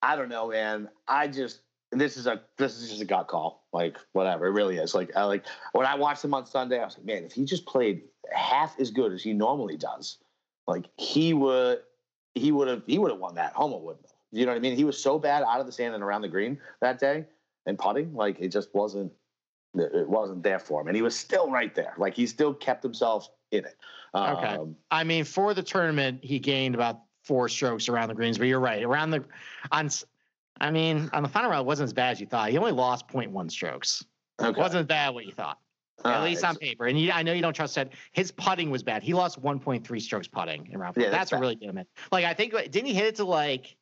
I don't know, man. I just this is a this is just a gut call. Like whatever, it really is. Like I like when I watched him on Sunday, I was like, man, if he just played half as good as he normally does, like he would he would have he would have won that. Homa would have. You know what I mean? He was so bad out of the sand and around the green that day and putting, like it just wasn't it wasn't there for him. And he was still right there. Like he still kept himself in it. Um, okay. I mean, for the tournament, he gained about four strokes around the greens, but you're right. Around the on I mean, on the final round, it wasn't as bad as you thought. He only lost 0.1 strokes. Okay. It wasn't as bad what you thought. All At least on paper. And you, I know you don't trust that. His putting was bad. He lost 1.3 strokes putting in round four. Yeah, that's, that's really him in. Like, I think, didn't he hit it to like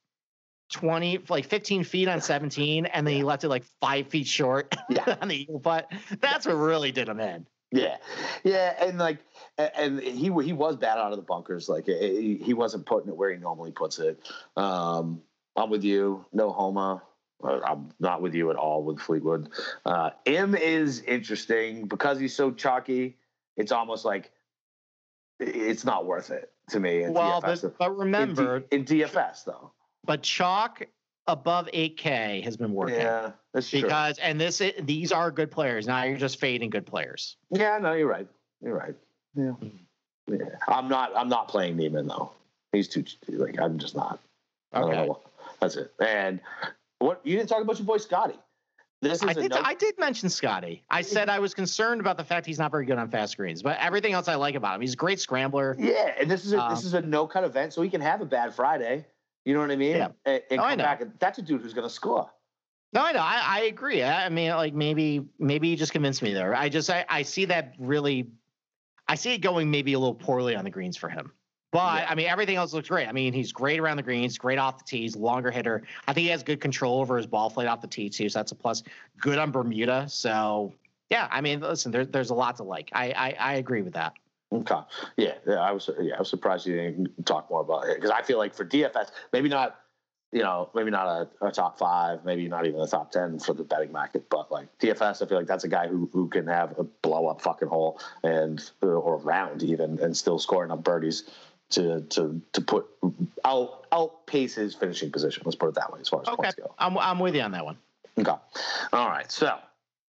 20, like 15 feet on 17, and then he left it like five feet short Yeah. on the eagle putt. That's what really did him in. Yeah, yeah, and like, and he he was bad out of the bunkers. Like he he wasn't putting it where he normally puts it. Um, I'm with you, no Homa. Uh, I'm not with you at all with Fleetwood. Uh, Im is interesting because he's so chalky. It's almost like it's not worth it to me. In Well, DFS. but, but In D- remember, in, DFS though. But chalk above 8K has been working. Yeah, that's true. Because and this i- these are good players. Now you're just fading good players. Yeah, no, you're right. You're right. Yeah. Yeah. I'm not I'm not playing Niemann though. He's too like I'm just not. I don't Okay. know. That's it. And what you didn't talk about your boy Scotty. This is I a did no- I did mention Scotty. I said I was concerned about the fact he's not very good on fast screens, but everything else I like about him. He's a great scrambler. Yeah, and this is a, Um, this is a no cut event, so he can have a bad Friday. You know what I mean? Yeah. And, and Oh, I know. back. That's a dude who's going to score. No, I know. I, I agree. I, I mean, like maybe maybe you just convinced me there. I just I, I see that really I see it going maybe a little poorly on the greens for him. But Yeah. I mean everything else looks great. I mean, he's great around the greens, great off the tees, longer hitter. I think he has good control over his ball flight off the tee too, so that's a plus. Good on Bermuda. So yeah, I mean, listen, there, there's a lot to like. I, I I agree with that. Okay. Yeah, yeah. I was yeah, I was surprised you didn't talk more about it because I feel like for DFS, maybe not, you know, maybe not a, a top five, maybe not even a top ten for the betting market, but like DFS, I feel like that's a guy who who can have a blow up fucking hole and or round even and still score enough birdies to to to put out outpace his finishing position. Let's put it that way as far as Okay, points go. I'm I'm with you on that one. Okay. All right. So,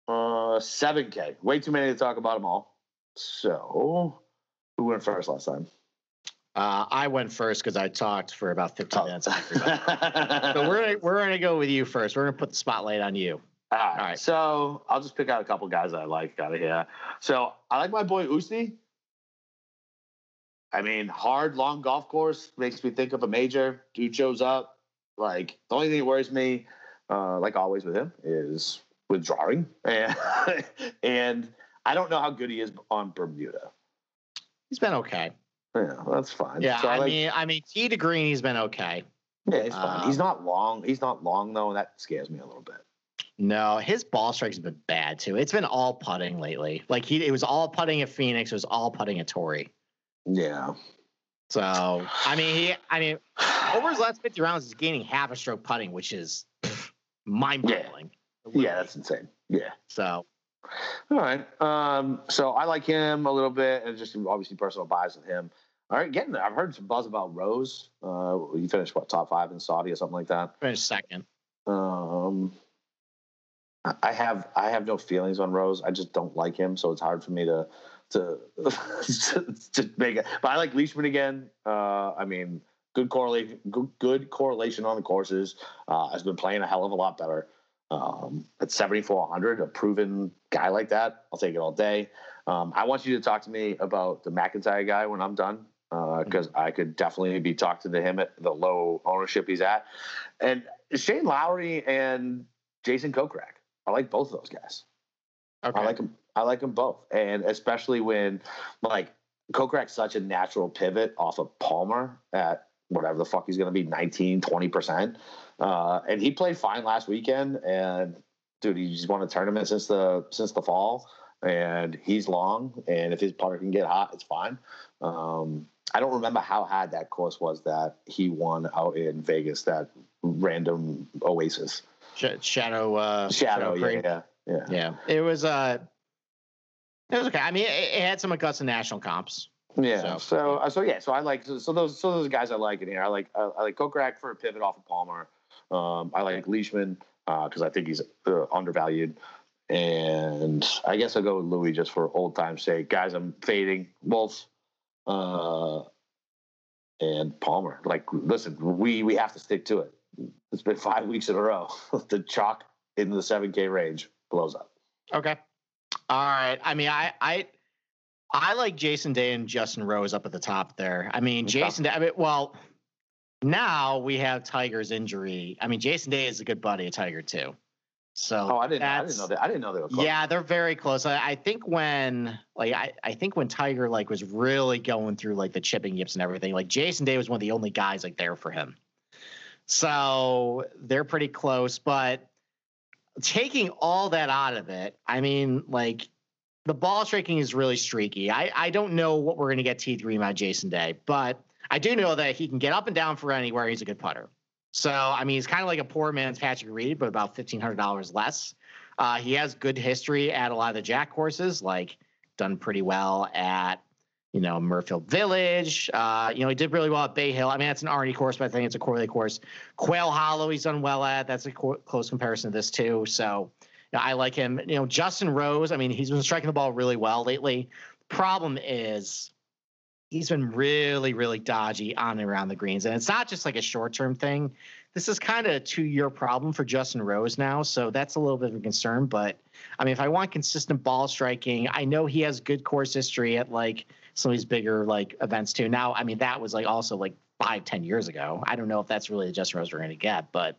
uh, 7K. Way too many to talk about them all. So, who went first last time? Uh, I went first because I talked for about 15 Oh. minutes. so we're gonna we're gonna go with you first. We're gonna put the spotlight on you. All right. All right. So, I'll just pick out a couple guys that I like out of here. So, I like my boy Oosty. I mean, hard, long golf course makes me think of a major. Dude shows up. Like, the only thing that worries me, uh, like always with him, is withdrawing. And, and I don't know how good he is on Bermuda. He's been okay. Yeah, that's fine. Yeah, So I, like- mean, I mean, tee to green, he's been okay. yeah, he's fine. um, he's not long. He's not long though, and that scares me a little bit. No, his ball strikes have been bad too. It's been all putting lately. Like he, it was all putting at Phoenix. It was all putting at Torrey. Yeah. So I mean, he, I mean, over his last 50 rounds, he's gaining half a stroke putting, which is mind-boggling. Yeah, that's insane. Yeah. so. All right. Um, so I like him a little bit, and just obviously personal bias with him. All right, getting there. I've heard some buzz about Rose. Uh, he finished what top five in Saudi or something like that. Finished second. Um, I- have I have no feelings on Rose. I just don't like him, so it's hard for me to to to make it. But I like Leishman again. Uh, I mean, good correlation, good, good correlation on the courses. Uh, has been playing a hell of a lot better. Um, at 7,400, a proven guy like that, I'll take it all day. Um, I want you to talk to me about the MacIntyre guy when I'm done, because I could definitely be talking to him at the low ownership he's at. And Shane Lowry and Jason Kokrak, I like both of those guys. Okay. I like them. I like them both, and especially when like Kokrak's such a natural pivot off of Palmer at whatever the fuck he's going to be 19, 20 percent. Uh, and he played fine last weekend, and dude, he's won a tournament since the since the fall, and he's long, and if his putter can get hot, it's fine. Um, I don't remember how hard that course was that he won out in Vegas, that random Oasis Sh- Shadow. Uh, Shadow. Yeah, yeah, yeah. Yeah. It was. Uh, it was okay. I mean, it, it had some Augusta National comps. Yeah. So- So, uh, so, yeah. So I like so, so those so those guys I like in here. I like I, I like Kokrak for a pivot off of Palmer. Um, I like Leishman because I think he's uh, undervalued, and I guess I'll go with Louis just for old time's sake. Guys, I'm fading Wolff, uh, and Palmer. Like, listen, we we have to stick to it. It's been five weeks in a row. the chalk in the seven K range blows up. Okay. All right. I mean, I I I like Jason Day and Justin Rose up at the top there. I mean. Jason Day. I mean, well, now we have Tiger's injury. I mean, Jason Day is a good buddy of Tiger too. So Oh, I didn't. I didn't know that. I didn't know they were. Close. Yeah, they're very close. I, I think when like I, I think when Tiger like was really going through like the chipping yips and everything, like Jason Day was one of the only guys like there for him. So they're pretty close, but taking all that out of it, I mean, like the ball striking is really streaky. I, I don't know what we're going to get T3 by Jason Day, but I do know that he can get up and down for anywhere. He's a good putter. So, I mean, he's kind of like a poor man's Patrick Reed, but about $1,500 less. Uh, he has good history at a lot of the jack courses, like done pretty well at you know, Muirfield Village. Uh, you know, he did really well at Bay Hill. I mean, that's an R and E course, but I think it's a Corley course. Quail Hollow, he's done well at. That's a co- close comparison to this too. So, I like him. You know, Justin Rose. I mean, he's been striking the ball really well lately. Problem is, he's been really, really dodgy on and around the greens, and it's not just like a short-term thing. This is kind of a two-year problem for Justin Rose now, so that's a little bit of a concern. But I mean, if I want consistent ball striking, I know he has good course history at like some of these bigger like events too. Now, I mean, that was like also like five, ten years ago. I don't know if that's really the Justin Rose we're going to get, but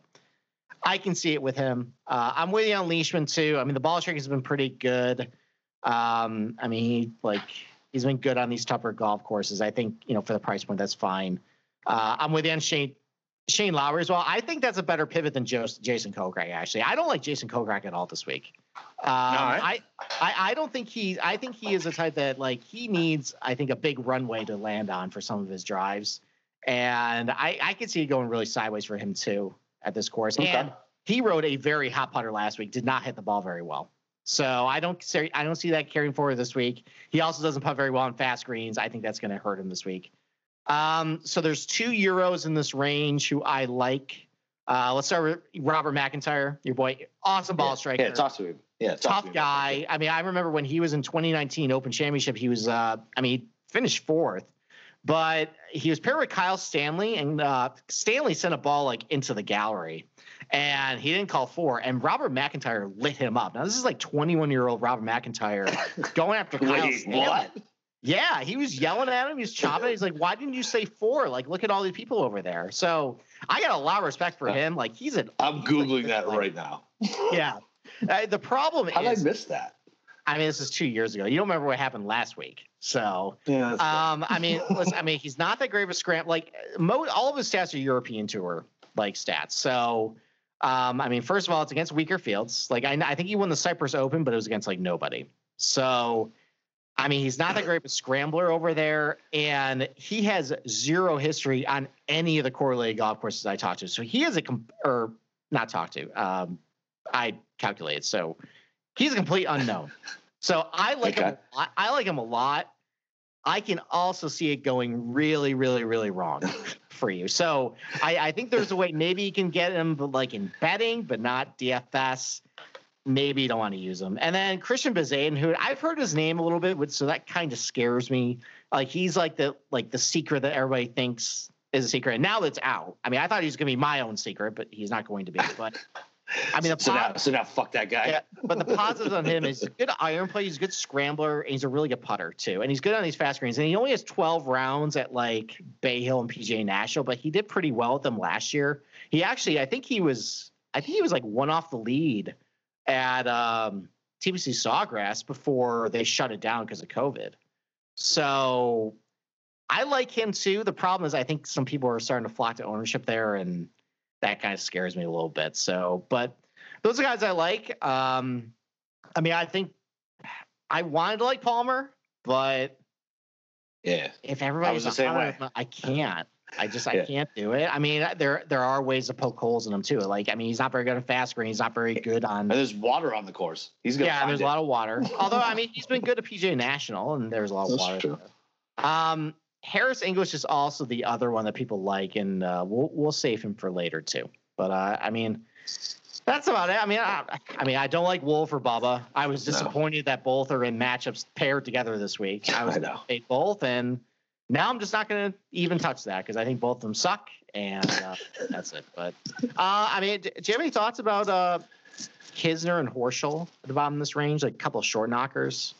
I can see it with him. Uh, I'm with you on Leishman too. I mean, the ball striking has been pretty good. Um, I mean, he like he's been good on these tougher golf courses. I think you know for the price point, that's fine. Uh, I'm with you on Shane Shane Lowry as well. I think that's a better pivot than Jason Kokrak. Actually, I don't like Jason Kokrak at all this week. Um, I, I I don't think he. I think he is a type that like he needs. I think a big runway to land on for some of his drives, and I I could see it going really sideways for him too at this course. Okay. And he rode a very hot putter last week. Did not hit the ball very well. So I don't see I don't see that carrying forward this week. He also doesn't putt very well on fast greens. I think that's going to hurt him this week. Um, so there's two euros in this range who I like. Uh, let's start with Robert MacIntyre, your boy, awesome ball yeah, striker. Yeah, talk to him. Yeah, tough guy. I mean, I remember when he was in 2019 Open Championship, he was, uh, I mean, he finished fourth, but he was paired with Kyle Stanley, and uh, Stanley sent a ball like into the gallery, and he didn't call fore. And Robert MacIntyre lit him up. Now this is like 21 year old Robert MacIntyre going after Kyle Wait, Stanley. What? Yeah, he was yelling at him. He was chopping. He's like, "Why didn't you say fore? Like, look at all these people over there." So I got a lot of respect for him. Like, he's an. I'm googling that right now. yeah, uh, the problem How is. How did I miss that? I mean, this is two years ago. You don't remember what happened last week. So, yeah, um, I mean, listen, I mean, he's not that great of a scram. Like, mo- all of his stats are European Tour like stats. So, um, I mean, first of all, it's against weaker fields. Like, I, I think he won the Cyprus Open, but it was against like nobody. So, I mean, he's not that great of a scrambler over there, and he has zero history on any of the correlated golf courses I talked to. So he is a comp- or not talked to. Um, I calculated. So he's a complete unknown. So I like okay. him. I like him a lot. I can also see it going really, really, really wrong for you. So I, I think there's a way maybe you can get him like in betting, but not DFS maybe you don't want to use him. And then Christiaan Bezuidenhout, who I've heard his name a little bit, so that kind of scares me. Like he's like the like the secret that everybody thinks is a secret. And now that's out. I mean, I thought he was going to be my own secret, but he's not going to be. But I mean, the so, now, so now fuck that guy. Yeah, but the positives on him is good iron play. He's a good scrambler, and he's a really good putter too. And he's good on these fast greens. And he only has 12 rounds at like Bay Hill and PGA National, but he did pretty well with them last year. He actually, I think he was, I think he was like one off the lead at um, TPC Sawgrass before they shut it down because of COVID. So I like him too. The problem is I think some people are starting to flock to ownership there, and that kind of scares me a little bit. So, but those are guys I like. Um, I mean, I think I wanted to like Palmer, but yeah, if everybody's the same way, I can't. I just I can't do it. I mean, there there are ways to poke holes in him too. Like I mean, he's not very good on fast green. He's not very good on. And there's water on the course. He's gonna yeah. There's it. a lot of water. Although I mean, he's been good at PGA National, and there's a lot of That's water. True. Um, Harris English is also the other one that people like, and uh, we'll we'll save him for later too. But uh, I mean, that's about it. I mean, I, I, mean, I don't like Wolff or Bubba. I was disappointed no. that both are in matchups paired together this week. I was I know. both, and now I'm just not going to even touch that because I think both of them suck, and uh, that's it. But uh, I mean, do you have any thoughts about uh, Kisner and Horschel at the bottom of this range? Like a couple of short knockers.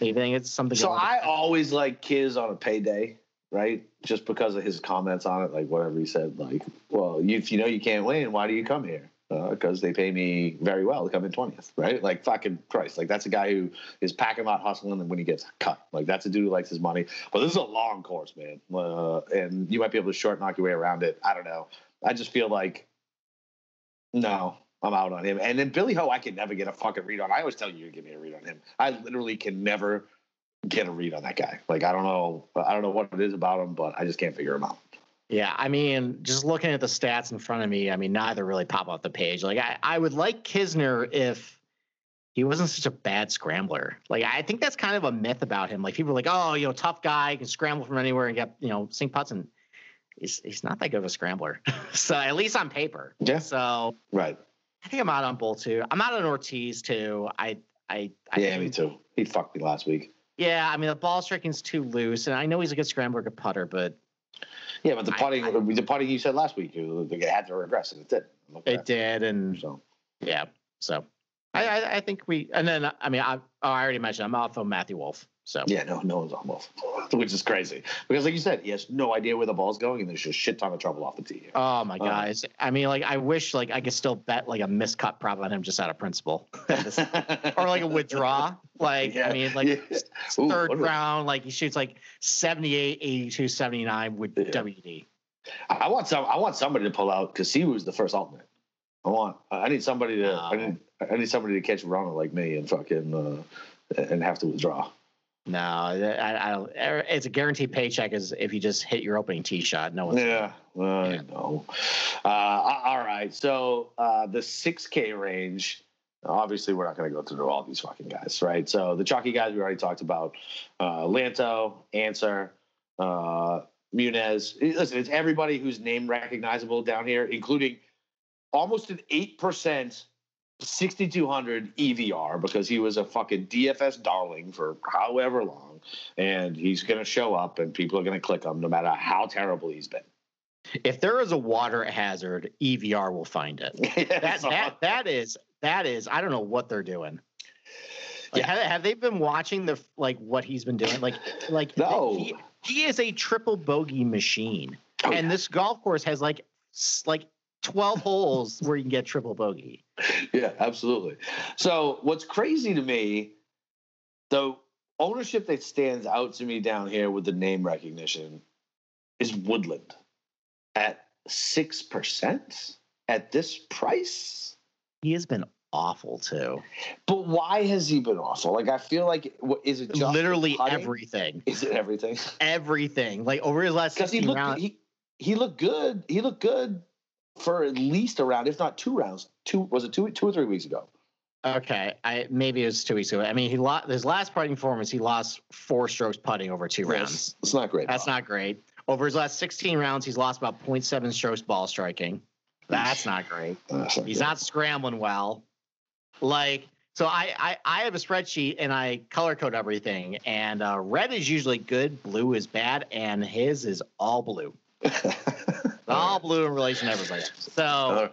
You think it's something? So I always like Kiz on a payday, right? Just because of his comments on it, like whatever he said, like, well, if you know you can't win, why do you come here? because uh, they pay me very well to come in 20th, right? Like fucking Christ. Like that's a guy who is packing out hustling and when he gets cut. Like that's a dude who likes his money. But this is a long course, man. Uh, and you might be able to short knock your way around it. I don't know. I just feel like no, I'm out on him. And then Billy Ho, I can never get a fucking read on. I always tell you to give me a read on him. I literally can never get a read on that guy. Like I don't know, I don't know what it is about him, but I just can't figure him out. Yeah, I mean, just looking at the stats in front of me, I mean, neither really pop off the page. Like I, I would like Kisner if he wasn't such a bad scrambler. Like I think that's kind of a myth about him. Like people are like, oh, you know, tough guy, can scramble from anywhere and get, you know, sink putts and he's he's not that good of a scrambler. so at least on paper. Yeah. So right. I think I'm out on Bull too. I'm out on Ortiz too. I I, I yeah, think, me too. He fucked me last week. Yeah, I mean the ball striking's too loose, and I know he's a good scrambler, good putter, but Yeah, but the I- putting, I- the putting you said last week, you it had to regress, and it did. It did, and. So yeah. So I I, I think we, and then I mean I oh, I already mentioned I'm off on Matthew Wolff. So yeah, no, no one's on Wolff, which is crazy because, like you said, he has no idea where the ball's going, and there's just a shit ton of trouble off the tee. Oh my Uh, guys! I mean, like, I wish like I could still bet like a miscut prop on him just out of principle, or like a withdraw. Like, Yeah, I mean, like yeah. Ooh, third round, like he shoots like 78, 82, 79 with Yeah. WD. I want some. I want somebody to pull out because he was the first alternate. I want. I need somebody to. I need. I need somebody to catch Ronald like me and fucking uh, and have to withdraw. No, I, I don't. er, It's a guaranteed paycheck as if you just hit your opening tee shot. No one's Yeah, I Yeah. know. Uh, all right, so uh, the six K range. Obviously, we're not going to go through all these fucking guys, right? So the chalky guys we already talked about: uh, Lanto, Ancer, uh, Munoz. Listen, it's everybody who's name recognizable down here, including almost an eight percent. 6200 EVR because he was a fucking DFS darling for however long and he's going to show up and people are going to click him no matter how terrible he's been. If there is a water hazard, EVR will find it. That that that is that is. I don't know what they're doing. Like, Yeah. have, have they been watching the like what he's been doing? Like like No. he he is a triple bogey machine, Oh, and yeah. this golf course has like like twelve holes where you can get triple bogey. yeah, absolutely. So what's crazy to me, the ownership that stands out to me down here with the name recognition is Woodland at six percent at this price. He has been awful too. But why has he been awful? Like I feel like what is it just Literally everything, Is it everything? everything. Like over his last Because he looked he he looked good. He looked good for at least a round, if not two rounds. Two was it two two or three weeks ago? Okay, I maybe it was two weeks ago. I mean, he lost his last putting performance. He lost four strokes putting over two rounds. Yes, it's not great. That's not great. Over his last 16 rounds, he's lost about 0.7 strokes ball striking. That's not great. That's not He's good. not scrambling well. Like, so I, I, I have a spreadsheet and I color code everything. And uh, red is usually good, blue is bad, and his is all blue. All blue in relation to everybody. So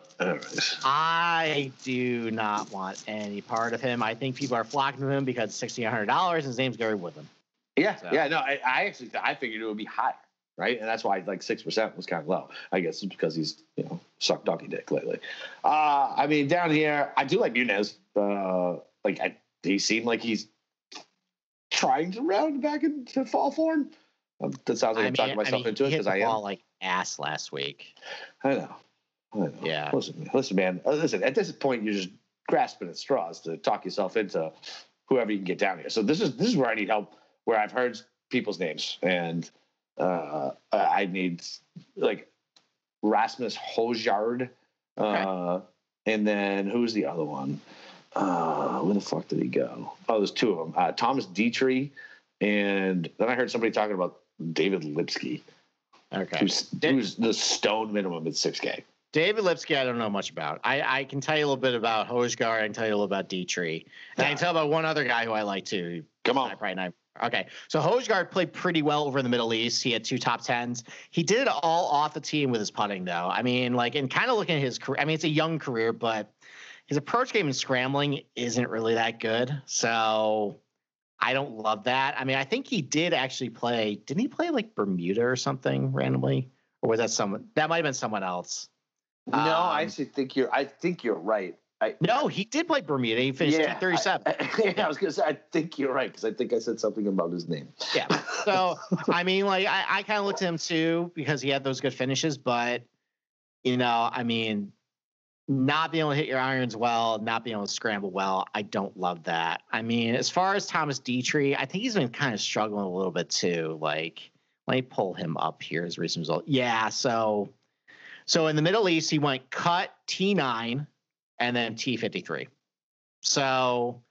I do not want any part of him. I think people are flocking to him because it's $1,600 and his name's Gary Woodland. Yeah, So- yeah. No, I, I actually I figured it would be higher, right? And that's why like six percent was kind of low. I guess it's because he's you know sucked donkey dick lately. Uh, I mean, down here, I do like Munoz. Uh, like I, he seemed like he's trying to round back into fall form. Um, that sounds like I am talking myself he into it because I am. ball like ass last week. I know. I know. Yeah. Listen, listen, man. Uh, Listen, at this point, you're just grasping at straws to talk yourself into whoever you can get down here. So this is this is where I need help. Where I've heard people's names, and uh, I need like Rasmus Hojgaard, uh, and then who's the other one? Uh, where the fuck did he go? Oh, there's two of them. Uh, Thomas Detry, and then I heard somebody talking about David Lipsky, Okay. who's, who's the stone minimum at six K. David Lipsky, I don't know much about. I, I can tell you a little bit about Hojgaard. I can tell you a little about Detry. And I can tell about one other guy who I like too. Come on. probably not. Okay, so Hojgaard played pretty well over in the Middle East. He had two top tens. He did it all off the team with his putting, though. I mean, like, and kind of looking at his career. I mean, it's a young career, but his approach game and scrambling isn't really that good. So I don't love that. I mean, I think he did actually play. Didn't he play like Bermuda or something randomly, or was that someone? That might have been someone else. No, I Um, actually think you're. I think you're right. I, No, he did play Bermuda. He finished Yeah, yeah, 37. I, yeah, I was gonna say. I think you're right because I think I said something about his name. Yeah. So I mean, like I, I kind of looked at him too because he had those good finishes, but you know, I mean, not being able to hit your irons well, not being able to scramble well, I don't love that. I mean, as far as Thomas Detry, I think he's been kind of struggling a little bit too. Like, let me pull him up here as recent result. Yeah, so so in the Middle East, he went cut T9 and then T53. So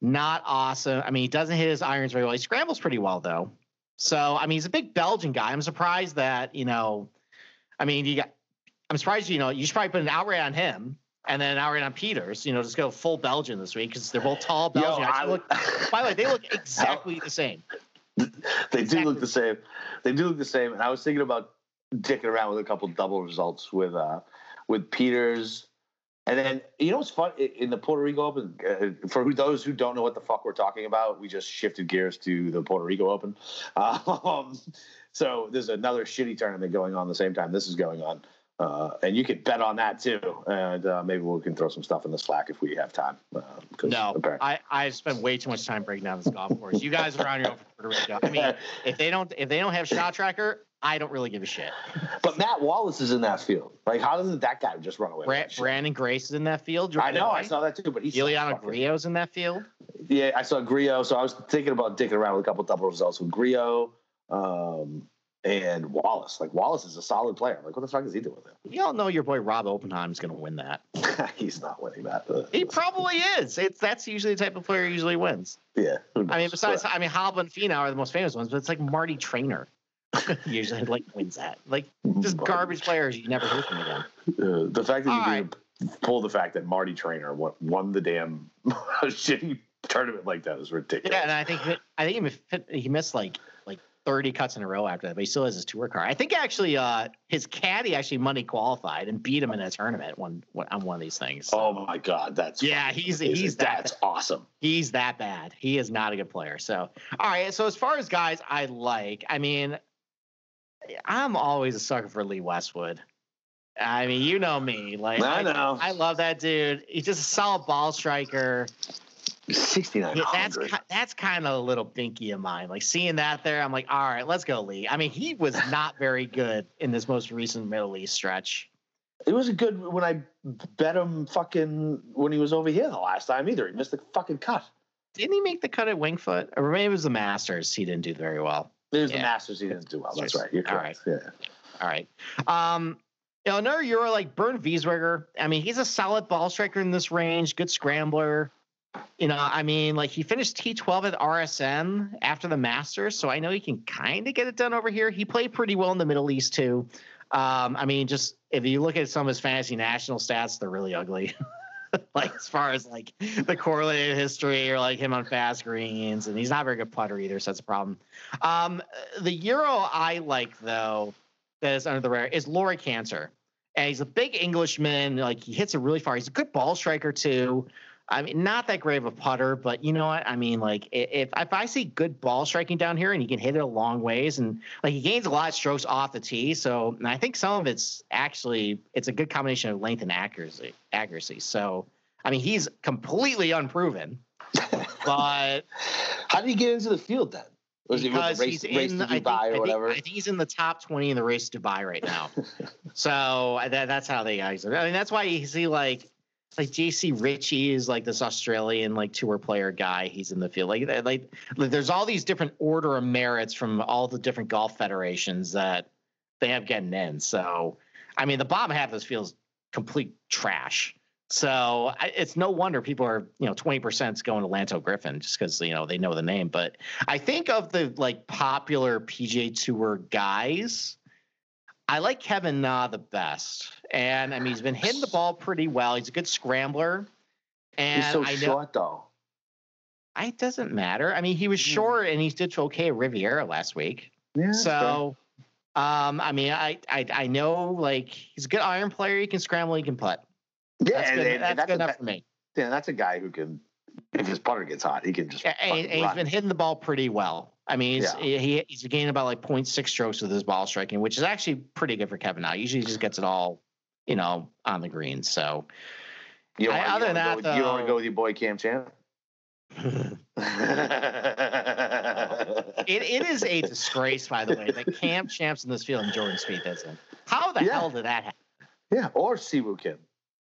not awesome. I mean, he doesn't hit his irons very well. He scrambles pretty well though. So I mean, he's a big Belgian guy. I'm surprised that you know. I mean, you got. I'm surprised you know you should probably put an outright on him and then an outright on Pieters, You know, just go full Belgian this week because they're both tall Belgian. Yo, I, look, by the way, they look exactly the same. They exactly. do look the same. They do look the same. And I was thinking about dicking around with a couple double results with uh with Pieters. and then you know what's fun in the Puerto Rico Open? Uh, for those who don't know what the fuck we're talking about, we just shifted gears to the Puerto Rico Open. Um, so there's another shitty tournament going on the same time this is going on, uh, and you can bet on that too. And uh, maybe we can throw some stuff in the Slack if we have time. Uh, no, apparently. I I spent way too much time breaking down this golf course. You guys are on your own for Puerto Rico. I mean, if they don't if they don't have shot tracker, I don't really give a shit. But Matt Wallace is in that field. Like, how doesn't that guy just run away? Bra- Branden Grace is in that field. I know, I saw that too. But he's Emiliano Grillo's in that field. Yeah, I saw Grillo. So I was thinking about dicking around with a couple double results with Grillo um, and Wallace. Like Wallace is a solid player. Like, what the fuck is he doing there? You all know your boy Rob Oppenheim is going to win that. he's not winning that. he probably is. It's that's usually the type of player usually wins. Yeah. I mean, besides, I mean, Hovland and Finau are the most famous ones, but it's like Marty Trainer. usually like wins that. Like just garbage players you never hear from again. Uh, the fact that All you right. pull the fact that Marty Trainer won, won the damn shitty tournament like that is ridiculous. Yeah, and I think I think he, missed like 30 cuts in a row after that, but he still has his tour card. I think actually uh, his caddy actually money qualified and beat him in a tournament one, on one of these things. So. Oh my god, that's yeah, he's he's that, that's awesome. He's that bad. He is not a good player. So all right, so as far as guys I like, I mean, I'm always a sucker for Lee Westwood. I mean, you know me. Like I know. I, I love that dude. He's just a solid ball striker. Sixty nine. That's that's kind of a little binky of mine. Like seeing that there, I'm like, all right, let's go, Lee. I mean, he was not very good in this most recent Middle East stretch. It was good when I bet him fucking when he was over here the last time either. He missed the fucking cut. Didn't he make the cut at Winged Foot? Or maybe it was the Masters. He didn't do very well. It was yeah. the Masters. He didn't do well. That's right. You're correct. All right. Yeah. All right. Um, you know, another Euro like Bernd Wiesberger. I mean, he's a solid ball striker in this range. Good scrambler. You know, I mean, like he finished T12 at RSM after the Masters, so I know he can kind of get it done over here. He played pretty well in the Middle East too. Um, I mean, just if you look at some of his fantasy national stats, they're really ugly. like as far as like the correlated history or like him on fast greens, and he's not a very good putter either, so that's a problem. Um, the Euro I like though that is under the radar is Laurie Canter, and he's a big Englishman. Like he hits it really far. He's a good ball striker too. I mean, not that great of a putter, but you know what? I mean, like if if I see good ball striking down here and he can hit it a long ways, and like he gains a lot of strokes off the tee, so I think some of it's actually it's a good combination of length and accuracy. Accuracy. So, I mean, he's completely unproven. but how did he get into the field then? Was because race, he's in, I think, I, think, I think, he's in the top 20 in the race to Dubai right now. so that, that's how they guys. I mean, that's why you see like like JC Ritchie is like this Australian like tour player guy. He's in the field. Like, like like there's all these different order of merits from all the different golf federations that they have getting in. So I mean, the bottom half of this feels complete trash. So I, it's no wonder people are, you know, 20% is going to Lanto Griffin just because, you know, they know the name. But I think of the like popular PGA Tour guys, I like Kevin Na the best. And I mean, he's been hitting the ball pretty well. He's a good scrambler. And he's so I know, short, though. It doesn't matter. I mean, he was hmm. short and he did okay at Riviera last week. Yeah. So, um, I mean, I, I I know like he's a good iron player. He can scramble. He can putt. Yeah, that's and, good, and, that's and that's good enough for me. Yeah, that's a guy who can. If his putter gets hot, he can just. And, and he's been hitting the ball pretty well. I mean, he's, yeah. he, he's gaining about like 0.6 strokes with his ball striking, which is actually pretty good for Kevin now. Usually he just gets it all, you know, on the green. So, you I, other than that, with, though, you don't want to go with your boy Cam Champ? it, it is a disgrace, by the way, that Cam Champs in this field and Jordan Spieth isn't. How the yeah. hell did that happen? Yeah, or Siwoo Kim.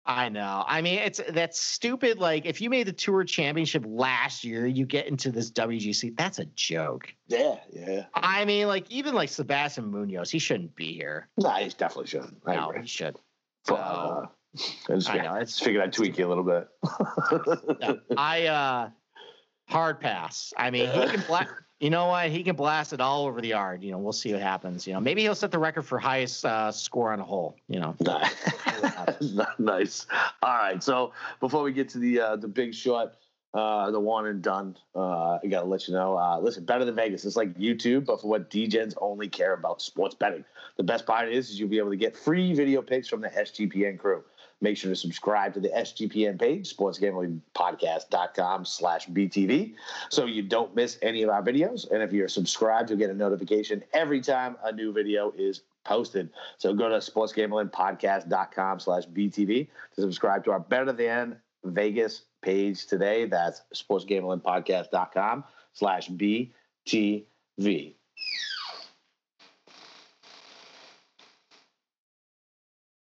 I know. I mean, it's that's stupid. Like, if you made the tour championship last year, you get into this WGC. That's a joke. Yeah, yeah. I mean, like even like Sebastian Munoz, he shouldn't be here. Nah, he definitely shouldn't. I no, agree. he should. So, uh, I just, I know, it's- just figured I'd tweak you a little bit. No, I uh hard pass. I mean, he can blast. You know what? He can blast it all over the yard. You know, we'll see what happens. You know, maybe he'll set the record for highest uh, score on a hole. You know, nice. All right. So before we get to the uh, the big shot, uh, the one and done, uh, I gotta let you know. Uh, listen, better than Vegas. It's like YouTube, but for what DGens only care about sports betting. The best part is, is you'll be able to get free video picks from the SGPN crew. Make sure to subscribe to the SGPN page, sportsgamblingpodcast.com slash BTV, so you don't miss any of our videos. And if you're subscribed, you'll get a notification every time a new video is posted. So go to sportsgamblingpodcast.com slash BTV to subscribe to our Better Than Vegas page today. That's sportsgamblingpodcast.com slash BTV.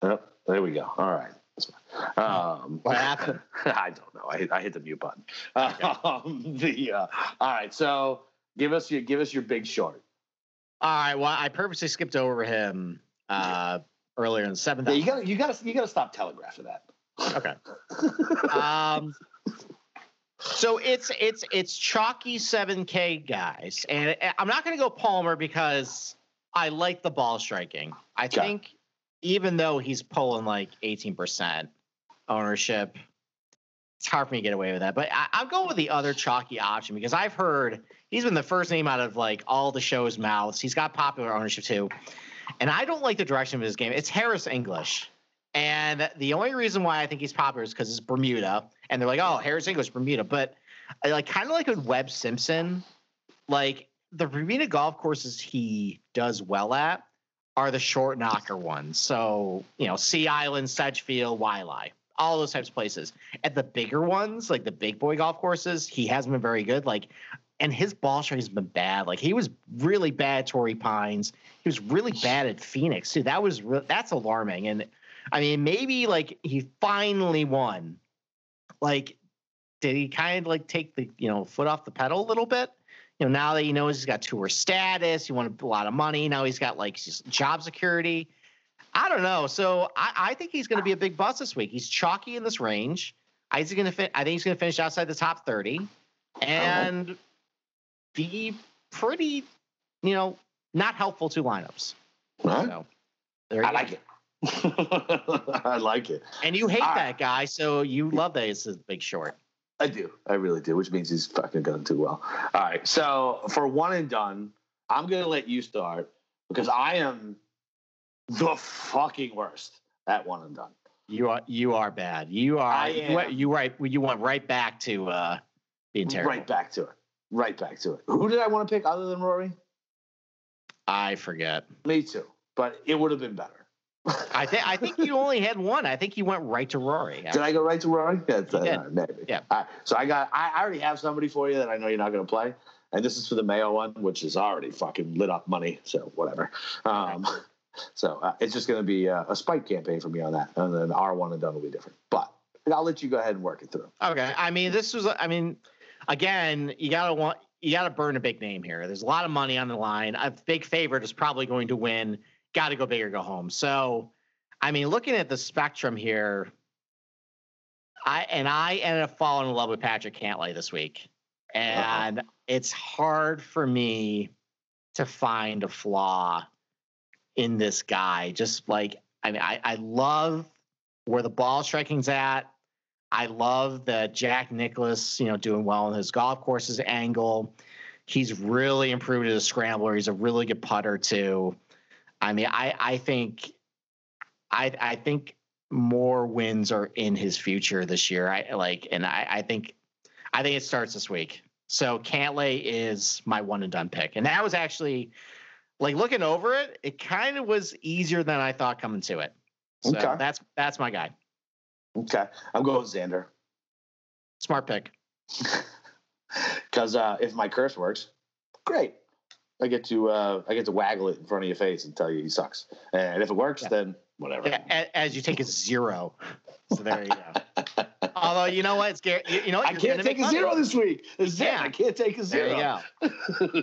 Oh, there we go. All right. Um, What happened? I don't know. I hit, I hit the mute button. Um, the uh, all right. So give us your give us your big short. all right. Well, I purposely skipped over him uh earlier in the seventh. Yeah, you got to you got to you got to stop telegraphing that. Okay. um, so it's it's it's chalky seven K guys, and I'm not going to go Palmer because I like the ball striking. I Okay. think even though he's pulling like 18 percent ownership, it's hard for me to get away with that. But I, I'll go with the other chalky option because I've heard he's been the first name out of like all the show's mouths. He's got popular ownership too, and I don't like the direction of his game. It's Harris English. And the only reason why I think he's popular is because it's Bermuda, and they're like, "Oh, Harris English, Bermuda." But like kind of like with Webb Simpson, like the Bermuda golf courses he does well at are the short knocker ones. So you know, Sea Island, Sedgefield, Waialae, all those types of places. At the bigger ones, like the big boy golf courses, he hasn't been very good. Like, and his ball strike has been bad. Like he was really bad at Torrey Pines. He was really bad at Phoenix too. That was re- that's alarming. And I mean, maybe like he finally won. Like, did he kind of like take the you know foot off the pedal a little bit? You know, now that he knows he's got tour status, he wanted a lot of money. Now he's got like job security. I don't know. So I, I think he's going to be a big bust this week. He's chalky in this range. I think he's going to. I think he's going to finish outside the top thirty, oh. and be pretty, you know, not helpful to lineups. Right. So there I go. like it. I like it. And you hate All that right. guy, so you love that it's a big short. I do. I really do, which means he's fucking gonna do well. All right. So for one and done, I'm gonna let you start because I am the fucking worst at one and done. You are you are bad. You are I you, am. you right you went right back to uh being terrible. Right back to it. Right back to it. Who did I want to pick other than Rory? I forget. Me too. But it would have been better. I think I think you only had one. I think you went right to Rory. Did I go right to Rory? That's, uh, maybe. Yeah. Right. So I got. I I already have somebody for you that I know you're not going to play, and this is for the Mayo one, which is already fucking lit up money. So whatever. Um, so uh, it's just going to be a, a spike campaign for me on that, and then our one and done will be different. But I'll let you go ahead and work it through. Okay. I mean, this was. I mean, again, you gotta want. You gotta burn a big name here. There's a lot of money on the line. A big favorite is probably going to win. Got to go big or go home. So, I mean, looking at the spectrum here, I and I ended up falling in love with Patrick Cantlay this week, and it's hard for me to find a flaw in this guy. Just like I mean, I, I love where the ball striking's at. I love that Jack Nicklaus, you know, doing well in his golf courses angle. He's really improved as a scrambler. He's a really good putter too. I mean, I I think I I think more wins are in his future this year. I like, and I I think I think it starts this week. So Cantlay is my one and done pick, and that was actually like looking over it. It kind of was easier than I thought coming to it. So Okay. that's that's my guy. Okay. I'm going with Xander Smart pick. because uh, if my curse works, great. I get to uh, I get to waggle it in front of your face and tell you he sucks. And if it works, Yeah. then whatever. Yeah, as you take a zero. So there you go. Although you know what, it's Gary. You, know what? I can't take a money. zero this week. Yeah. I can't take a zero. There you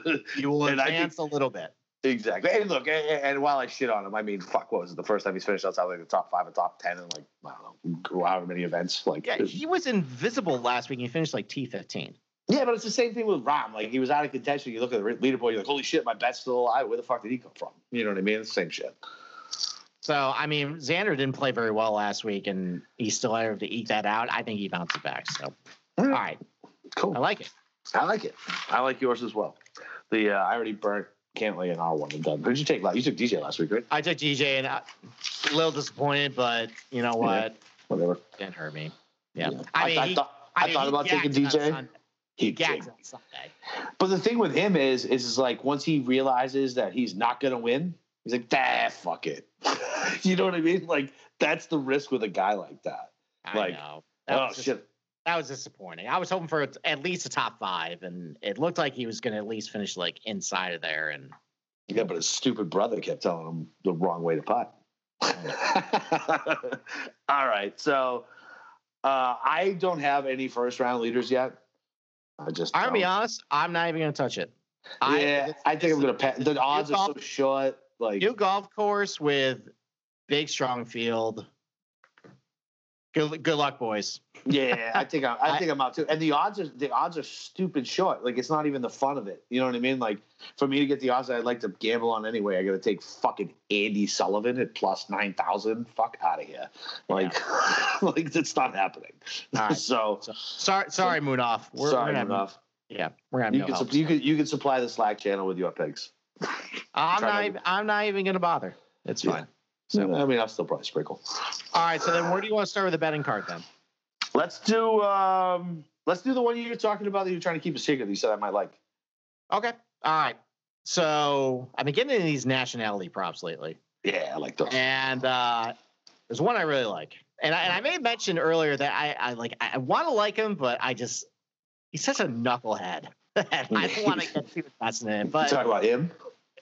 go. you will advance think, a little bit. Exactly. And look, and, and, while I shit on him, I mean, fuck, what was it? The first time he's finished outside like the top five or top ten in like I don't know, however many events. Like, yeah, he was invisible last week. He finished like T fifteen. Yeah, but it's the same thing with Rahm. Like he was out of contention. You look at the leaderboard, you're like, holy shit, my bet's still alive. Where the fuck did he come from? You know what I mean? It's the same shit. So I mean, Xander didn't play very well last week, and he's still able to eat that out. I think he bounces back. So, all right, cool. I like it. I like it. I like yours as well. The uh, I already burnt Cantlay and R one and done. Who did you take? You took DJ last week, right? I took DJ, and I, a little disappointed, but you know what? Yeah, whatever. Didn't hurt me. Yeah, yeah. I, mean, I, I, thought, I, I mean, thought about taking DJ. He gags on Sunday. But the thing with him is, is, is like once he realizes that he's not going to win, he's like, "Ah, fuck it." you know what I mean? Like that's the risk with a guy like that. I like, know. That oh shit. That was disappointing. I was hoping for at least a top five, and it looked like he was going to at least finish like inside of there. And yeah, but his stupid brother kept telling him the wrong way to putt. All right, so uh, I don't have any first round leaders yet. I just. I'll be honest. I'm not even going to touch it. Yeah, I, I think I'm going to. The odds are so short. Like new golf course with big strong field. Good, good luck, boys. Yeah, I think I, I think I'm out too. And the odds are the odds are stupid short. Like it's not even the fun of it. You know what I mean? Like for me to get the odds I'd like to gamble on anyway, I got to take fucking Andy Sullivan at plus nine thousand. Fuck out of here. Like, yeah. like that's not happening. Right. so, so, sorry, sorry, so, Moonoff. We're, sorry, we're Moonoff. Yeah, we're gonna. You can, you can you can supply the Slack channel with your picks. I'm not. Even, I'm not even gonna bother. It's fine. Yeah. So I mean, I'll still probably sprinkle. All right. So then, where do you want to start with the betting card then? Let's do. um Let's do the one you're talking about that you're trying to keep a secret. That you said I might like. Okay. All right. So I've been getting into these nationality props lately. Yeah, I like those. And uh there's one I really like, and I, and I may have mentioned earlier that I, I like I want to like him, but I just he's such a knucklehead. I don't want to get too invested in it. But talk about him.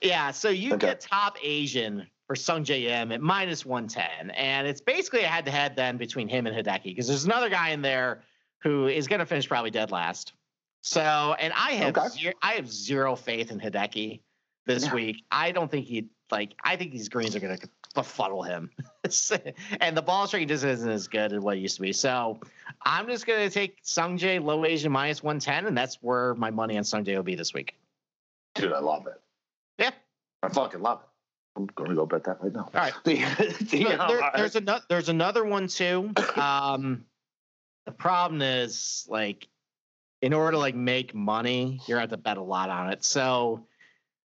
Yeah, so you okay. get top Asian for Sungjae Im at minus 110. And it's basically a head to head then between him and Hideki because there's another guy in there who is going to finish probably dead last. So, and I have okay. zero, I have zero faith in Hideki this yeah. week. I don't think he like I think these greens are going to befuddle him. and the ball striking just isn't as good as what it used to be. So, I'm just going to take Sungjae low Asian minus 110 and that's where my money on Sungjae will be this week. Dude, I love it. Yeah. I fucking love it. I'm going to go bet that right now. All right. the, the, there, there's another. There's another one too. Um, the problem is like, in order to like make money, you're have to bet a lot on it. So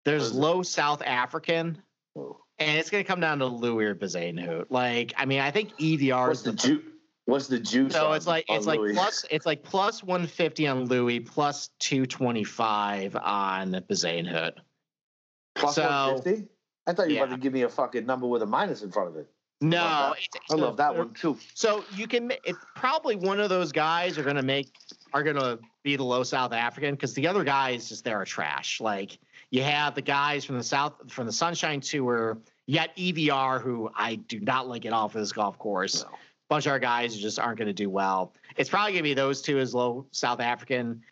there's low South African, oh. and it's going to come down to Louis or Bezuidenhout. Like, I mean, I think EVR What's is the, the ju- What's the juice? So on, it's like it's Louis? like plus it's like plus 150 on Louis, plus 225 on Bezuidenhout. Plus so, 150? I thought you yeah. were about to give me a fucking number with a minus in front of it. No, I love that, I love that one too. So you can it's probably one of those guys are going to make are going to be the low South African because the other guys just they're trash. Like you have the guys from the South from the Sunshine Tour. Yet EVR, who I do not like at all for this golf course. No. Bunch of our guys just aren't going to do well. It's probably going to be those two as low South African.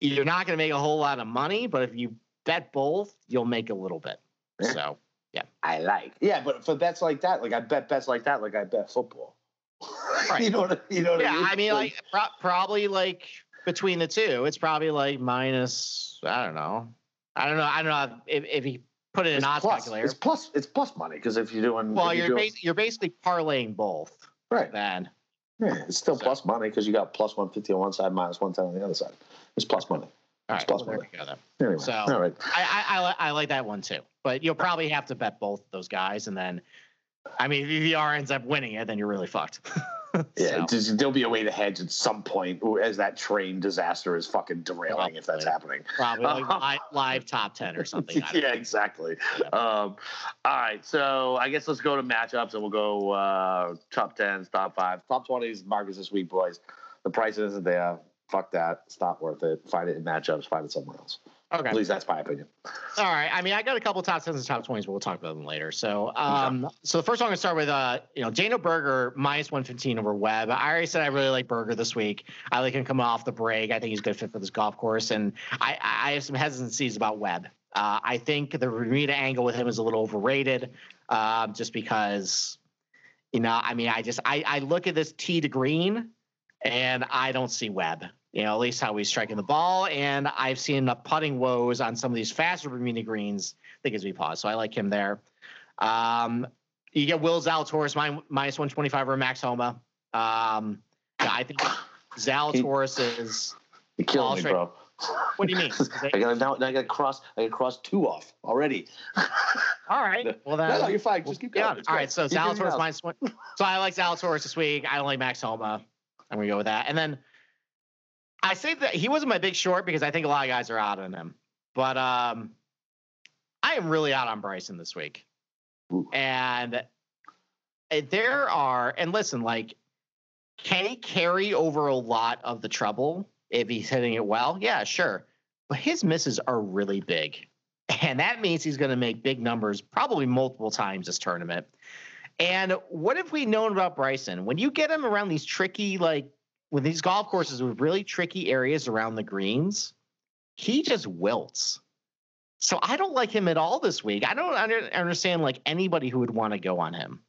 You're not going to make a whole lot of money, but if you bet both, you'll make a little bit. Eh. So yeah, I like. Yeah, but for bets like that, like I bet bets like that, like I bet football. Right. you know what you know what yeah, I mean? I mean like, pro- probably like between the two, it's probably like minus. I don't know. I don't know. I don't know if if he put it in odds plus, calculator. It's plus. It's plus money because if you're doing well, you're you're, doing, you're basically parlaying both. Right. Then. Yeah, it's still so. plus money because you got plus one fifty on one side, minus one ten on the other side. It's plus money. All right, well, there we go then. Anyway, so all right. I, I, I, I like that one too, but you'll probably have to bet both those guys, and then, I mean, if EVR ends up winning it, then you're really fucked. yeah, there'll be a way to hedge at some point as that train disaster is fucking derailing probably. if that's happening. Probably like live, live, top ten or something. yeah, exactly. Yeah. Um, all right, so I guess let's go to matchups, and we'll go uh, top tens, top five, top twenties. Marcus this week, boys. The price isn't there fuck that. It's not worth it. Find it in matchups. Find it somewhere else. Okay. At least that's my opinion. All right. I mean, I got a couple top tens and top twenties, but we'll talk about them later. So, um, so the first one I'm gonna start with, uh, you know, Daniel Berger minus one fifteen over Webb. I already said I really like Berger this week. I like him coming off the break. I think he's a good fit for this golf course, and I, I have some hesitancies about Webb. Uh, I think the Bermuda angle with him is a little overrated, uh, just because, you know, I mean, I just I, I look at this tee to green, and I don't see Webb you know, at least how he's striking the ball. And I've seen the putting woes on some of these faster Bermuda greens that gives me pause. So I like him there. Um, you get Will Zalatoris minus 125 or Max Homa. Um, yeah, I think Zalatoris is. You killing me, bro. What do you mean? I got now. I got to cross. I got to cross two off already. All right. Well, then. No, no, you're fine. Just keep going. Yeah. All right. So Zalatoris minus one. So I like Zalatoris this week. I don't like Max Homa. I'm gonna go with that. And then I say that he wasn't my big short because I think a lot of guys are out on him. But um, I am really out on Bryson this week. Ooh. And eh, there are, and listen, like, can he carry over a lot of the trouble if he's hitting it well? Yeah, sure. But his misses are really big. And that means he's going to make big numbers probably multiple times this tournament. And what have we known about Bryson? When you get him around these tricky, like with these golf courses with really tricky areas around the greens, he just wilts. So I don't like him at all this week. I don't under, understand like anybody who would want to go on him.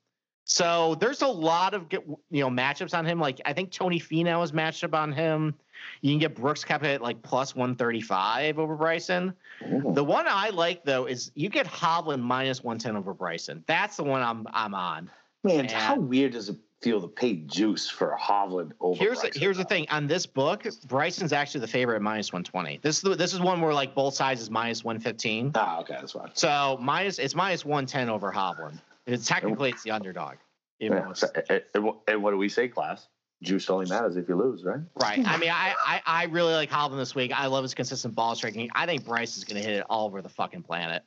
So there's a lot of you know matchups on him. Like I think Tony Finau is matched up on him. You can get Brooks Koepka at like plus 135 over Bryson. Ooh. The one I like though is you get Hovland minus 110 over Bryson. That's the one I'm I'm on. Man, and how weird does it feel to pay juice for Hovland over. Here's Bryson here's the thing on this book, Bryson's actually the favorite at minus one twenty. This is the, this is one where like both sides is minus one fifteen. Ah, okay, that's fine. So minus it's minus one ten over Hovland. It's technically it's the underdog. Yeah, so, and what do we say, class? Juice only matters if you lose, right? Right. I mean, I, I, I really like Hovland this week. I love his consistent ball striking. I think Bryce is going to hit it all over the fucking planet.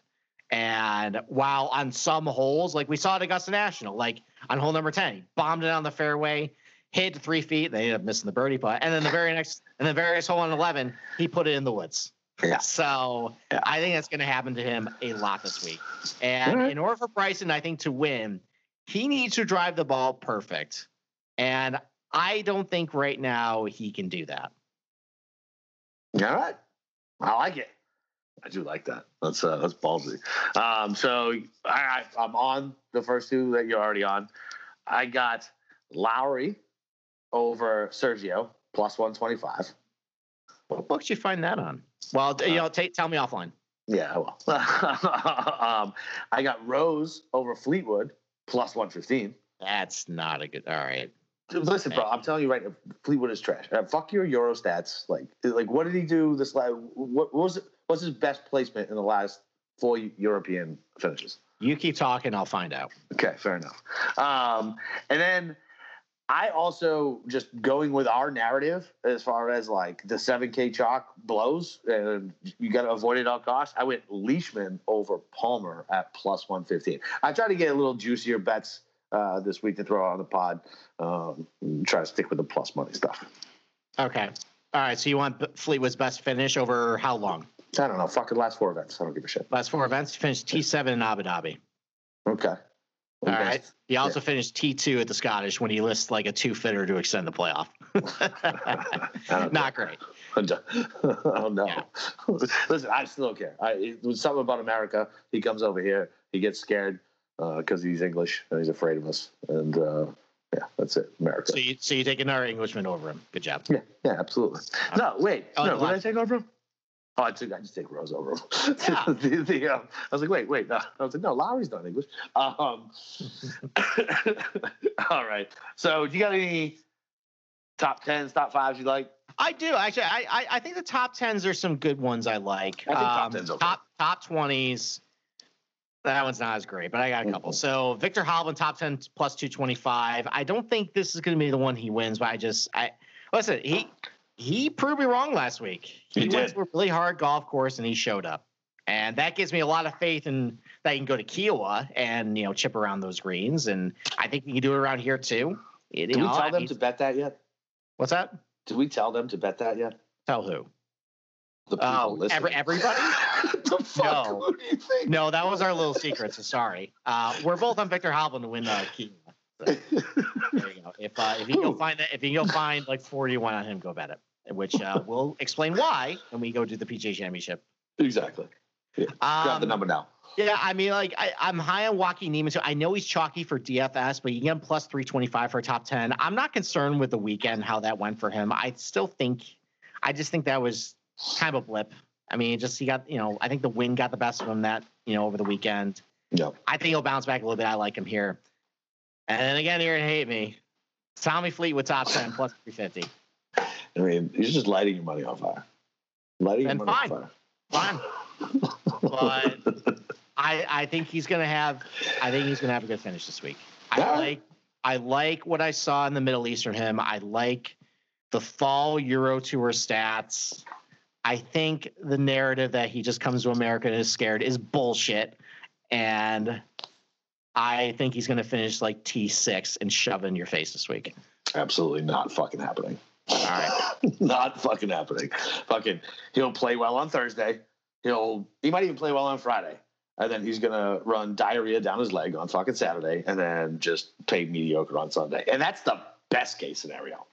And while on some holes, like we saw at Augusta National, like on hole number 10, he bombed it on the fairway, hit three feet. They ended up missing the birdie putt. And then the very next, and the very next hole on 11, he put it in the woods. Yeah. So yeah. I think that's going to happen to him a lot this week. And right. in order for Bryson, I think to win, he needs to drive the ball perfect. And I don't think right now he can do that. All right. I like it. I do like that. That's uh, that's ballsy. Um, so I, I'm on the first two that you're already on. I got Lowry over Sergio plus 125. What book did you find that on? Well, you know, t- tell me offline. Yeah, well, um, I got Rose over Fleetwood plus 115. That's not a good. All right. Listen, bro, I'm telling you right now, Fleetwood is trash. Uh, fuck your Eurostats. Like, like, what did he do this last? What, what was it? What's his best placement in the last four European finishes? You keep talking, I'll find out. Okay, fair enough. Um, and then I also just going with our narrative as far as like the 7K chalk blows and you got to avoid it at all costs. I went Leishman over Palmer at plus 115. I tried to get a little juicier bets uh, this week to throw out on the pod. Um, try to stick with the plus money stuff. Okay. All right. So you want Fleetwood's best finish over how long? I don't know. Fucking last four events. I don't give a shit. Last four events. Finished T7 in Abu Dhabi. Okay. All right. He also yeah. finished T2 at the Scottish when he lists like a two fitter to extend the playoff. Not great. oh no! Yeah. Listen, I still don't care. I, it was something about America. He comes over here, he gets scared because uh, he's English and he's afraid of us, and uh, yeah, that's it. America. So you so you take another Englishman over him. Good job. Yeah, yeah, absolutely. No, wait, oh, no, did I take over him? Oh, I took I just take Rose over him. Yeah. the, the, um, I was like, wait, wait. No. I was like, no, Lowry's not English. Um, all right. So, do you got any top tens, top fives you like? I do actually. I, I, I think the top tens are some good ones I like. I think um, top tens okay. Top top twenties. That one's not as great, but I got a couple. Mm-hmm. So Victor Hovland top ten plus two twenty five. I don't think this is going to be the one he wins, but I just I listen. He he proved me wrong last week. He, he went to a really hard golf course and he showed up. And that gives me a lot of faith in that he can go to Kiawah and you know chip around those greens. And I think he can do it around here too. Did we tell them to bet that yet? What's that? did we tell them to bet that yet? Tell who? The people Oh, listening. every, everybody? the fuck? No. Who do you think? No, that was our little secret. So sorry. Uh, we're both on Victor Hovland to win the key. So, there you go. If uh, if you can go find that, if you can go find like forty one on him, go bet it. Which uh, we'll explain why when we go do the PGA Championship. exactly. Grab the Um, number now. Yeah, I mean, like I, I'm high on Joaquin Niemann. So I know he's chalky for DFS, but you get him plus 325 for a top 10. I'm not concerned with the weekend how that went for him. I still think, I just think that was kind of a blip. I mean, just he got, you know, I think the wind got the best of him that, you know, over the weekend. Yep. I think he'll bounce back a little bit. I like him here. And then again, you're gonna hate me. Tommy Fleetwood top 10 plus 350. I mean, you're just lighting your money on fire. Lighting Then your money fine. on Fine. But I I think he's gonna have I think he's gonna have a good finish this week. I Yeah. like I like what I saw in the Middle East from him. I like the fall Euro Tour stats. I think the narrative that he just comes to America and is scared is bullshit. And I think he's gonna finish like T six and shove in your face this week. Absolutely not fucking happening. All right. not fucking happening. Fucking, he'll play well on Thursday. He'll he might even play well on Friday, and then he's gonna run diarrhea down his leg on fucking Saturday, and then just play mediocre on Sunday. And that's the best case scenario.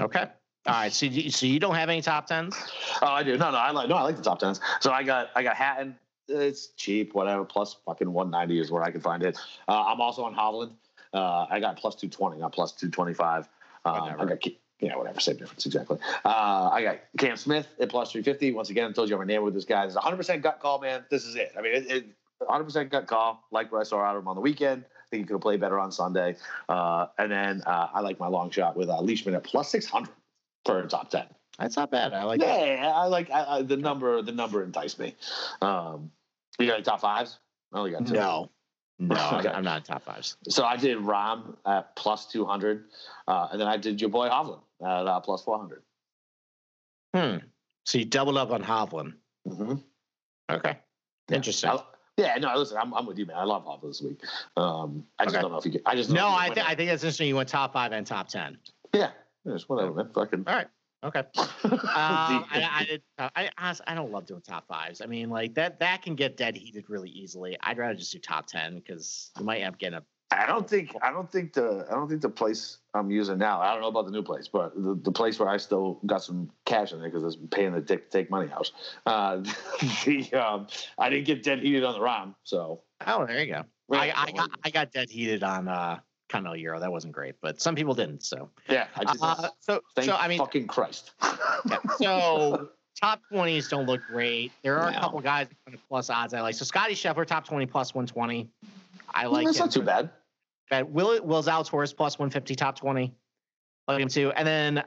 Okay. All right. So you, so you don't have any top tens? Oh, I do. No, no, I like no, I like the top tens. So I got I got Hatton. It's cheap, whatever. Plus fucking one ninety is where I can find it. Uh, I'm also on Hovland. Uh, I got plus two twenty, not plus two twenty five. Um, I got yeah, whatever, same difference exactly. Uh, I got Cam Smith at plus three fifty. Once again, I told you I'm enamored with this guy. It's 100 percent gut call, man. This is it. I mean, it, it 100 percent gut call. Like what I saw out of him on the weekend. I think he could have played better on Sunday. Uh, and then uh, I like my long shot with uh, Leishman at plus 600 for a top 10. That's not bad. I like. Yeah, I like I, I, the number. The number enticed me. Um, you got any top fives? I only got two. No. No, I'm- Okay. I'm not top fives. So I did Rahm at plus two hundred, uh, and then I did your boy Hovland at uh, plus four hundred. Hmm. So you doubled up on Hovland. Mm-hmm. Okay. Interesting. yeah, no, listen, I'm, I'm with you, man. I love Hovland this week. Um, I just Okay. don't know if you get. I just no, I, th- I think that's interesting. You went top five and top ten. yeah, just whatever, man. Fucking. All right. Okay. Um, I, I did. I, honestly, I don't love doing top fives. I mean, like that that can get dead heated really easily. I'd rather just do top ten because you might end up getting a. I don't think I don't think the I don't think the place I'm using now. I don't know about the new place, but the, the place where I still got some cash in there because it's paying the dick to take money out. Uh, the um, I didn't get dead heated on the Rahm, so Oh, there you go. I, I got I got dead heated on uh Continental Euro. That wasn't great, but some people didn't. So yeah. I just uh, so thank so I mean fucking Christ. Yeah, So top twenties don't look great. There are No. a couple guys with plus odds I like. So Scotty Scheffler top twenty plus one twenty. I like That's him. not too bad. But Will Will Zalatoris plus one fifty top twenty. Like him too. And then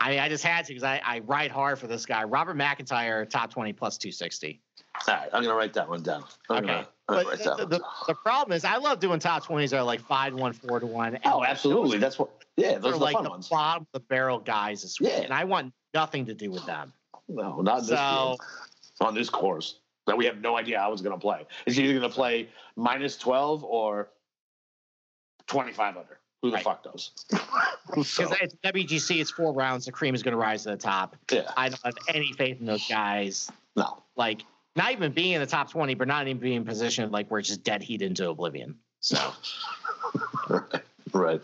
I mean I just had to because I, I ride hard for this guy. Robert MacIntyre top twenty plus two sixty. All right, I'm gonna write that one down. I'm Okay. gonna, I'm But the, the, the, problem is I love doing top twenties that are like five to one, four to one. Oh, absolutely. those That's what. Yeah, are those are the like fun the ones. bottom of the barrel guys this week. Yeah. And I want nothing to do with them. No, not in this So- field. on this course that we have no idea how it's going to play. It's either going to play minus 12 or 25 under. Who the Right. fuck knows? Because So, it's WGC, it's four rounds. The cream is going to rise to the top. yeah, I don't have any faith in those guys. no. Like, not even being in the top 20, but not even being in position like we're just dead heat into oblivion. So, right. right.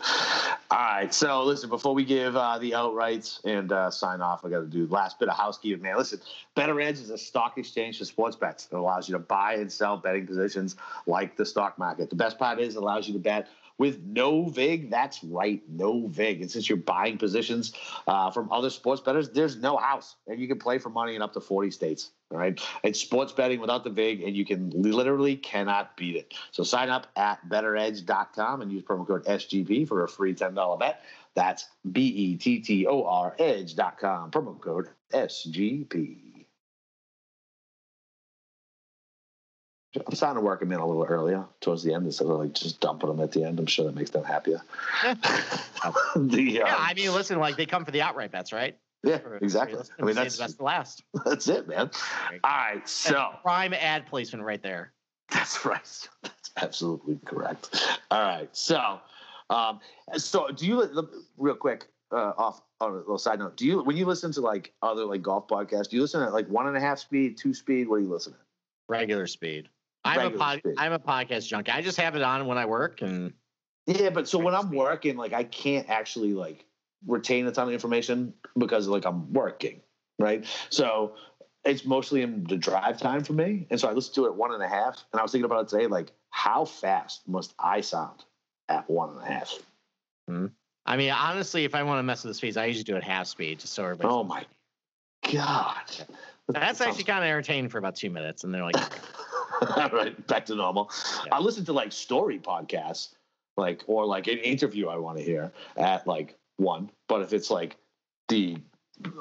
All right. So, listen, before we give uh, the outrights and uh, sign off, I got to do the last bit of housekeeping, man. Listen, Bettor Edge is a stock exchange for sports bets. It allows you to buy and sell betting positions like the stock market. The best part is it allows you to bet with no VIG. That's right, no VIG. And since you're buying positions uh, from other sports bettors, there's no house. And you can play for money in up to 40 states. Right. It's sports betting without the VIG, and you can literally cannot beat it. So sign up at bettoredge.com and use promo code SGP for a free $10 bet. That's B E T T O R edge.com. Promo code SGP. I'm starting to work them in a little earlier towards the end instead of like just dumping them at the end. I'm sure that makes them happier. the, yeah, um, I mean, listen, like they come for the outright bets, right? Yeah, For- exactly. listen, I mean, that's the best to last. that's it, man. All right, so Prime ad placement right there. that's right. That's absolutely correct. All right, so um, so do you real quick? uh, off on a little side note. Do you when you listen to like other like golf podcasts, do you listen at like one and a half speed, two speed? What do you listen at? Regular speed. I'm a pod, speed. I'm a podcast junkie. I just have it on when I work, and Yeah, but so when I'm working, like I can't actually like retain a ton of information because like I'm working, right? So it's mostly in the drive time for me, and so I listen to it at one and a half. And I was thinking about it today, like how fast must I sound at one and a half? Hmm. I mean, honestly, if I want to mess with the speeds, I usually do it half speed, just so everybody. Oh my god, That's actually kind of entertaining for about two minutes, and they're like, All right, back to normal. Yeah. I listen to like story podcasts, like or like an interview I want to hear at like one. But if it's like the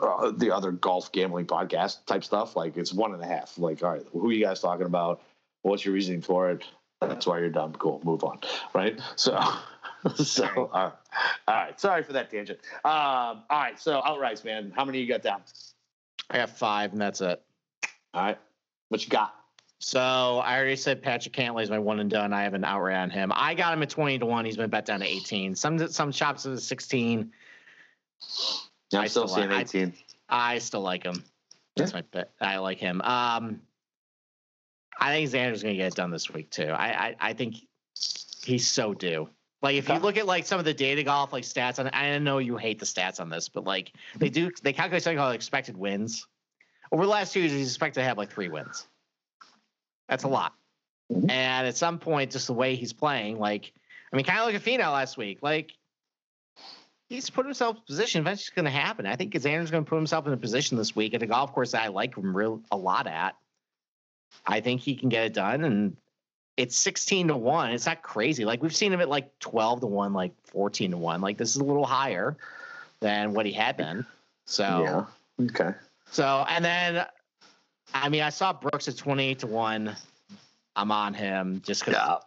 uh, the other golf gambling podcast type stuff, like it's one and a half. Like, all right, who are you guys talking about? What's your reasoning for it? That's why you're dumb. Cool, move on. Right. So, so all right. all right. Sorry for that tangent. Um, all right. So outrights, man. How many you got down? I have five, and that's it. All right. What you got? So I already said Patrick Cantlay is my one and done. I have an outright on him. I got him at twenty to one. He's been bet down to eighteen. Some some shops at sixteen. I'm I still still seeing like- 18. I still like him. That's my bet. I like him. Um, I think Xander's going to get it done this week too. I, I I think he's so due. Like if you look at like some of the data golf like stats, and I know you hate the stats on this, but like they do they calculate something called expected wins. Over the last two years, he's expected to have like three wins. That's a lot. Mhm. And at some point, just the way he's playing, like I mean, kind of like a Finau last week, like he's put himself in a position. Eventually, it's going to happen. I think Xander's going to put himself in a position this week at a golf course that I like him real a lot at. I think he can get it done, and it's sixteen to one. It's not crazy. Like we've seen him at like twelve to one, like fourteen to one. Like this is a little higher than what he had been. So Yeah. Okay. so and then, I mean, I saw Brooks at twenty eight to one. I'm on him just because. Yeah.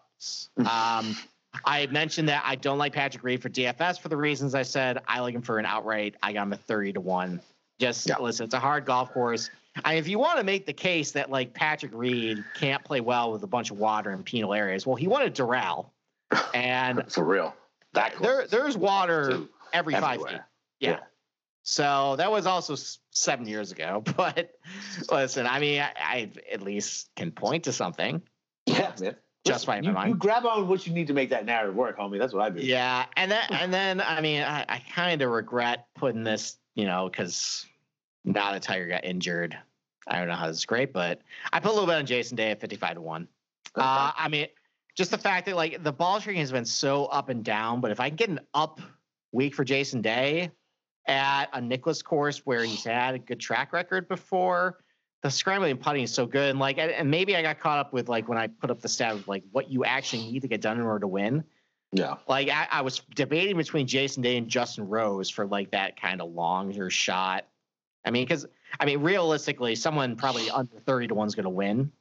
Um, I mentioned that I don't like Patrick Reed for DFS for the reasons I said. I like him for an outright. I got him at 30 to 1. Just Yeah. listen, it's a hard golf course. I, if you want to make the case that like Patrick Reed can't play well with a bunch of water in penal areas, well, he won at Doral, and For real. That there there's water every five feet. Yeah. Yeah. So that was also seven years ago. But listen, I mean, I, I at least can point to something. Yeah, man. Justify Listen, my you, mind. you grab on what you need to make that narrative work, homie. That's what I do. Yeah, and then and then I mean I, I kind of regret putting this, you know, because now that Tiger got injured, I don't know how this is great, but I put a little bit on Jason Day at fifty-five to one. Uh, I mean, just the fact that like the ball striking has been so up and down, but if I can get an up week for Jason Day at a Nicklaus course where he's had a good track record before, the scrambling and putting is so good. And like, and- maybe I got caught up with like when I put up the stat of like what you actually need to get done in order to win. yeah. Like I, I was debating between Jason Day and Justin Rose for like that kind of longer shot. I mean, because I mean, realistically, someone probably under thirty to one's going to win.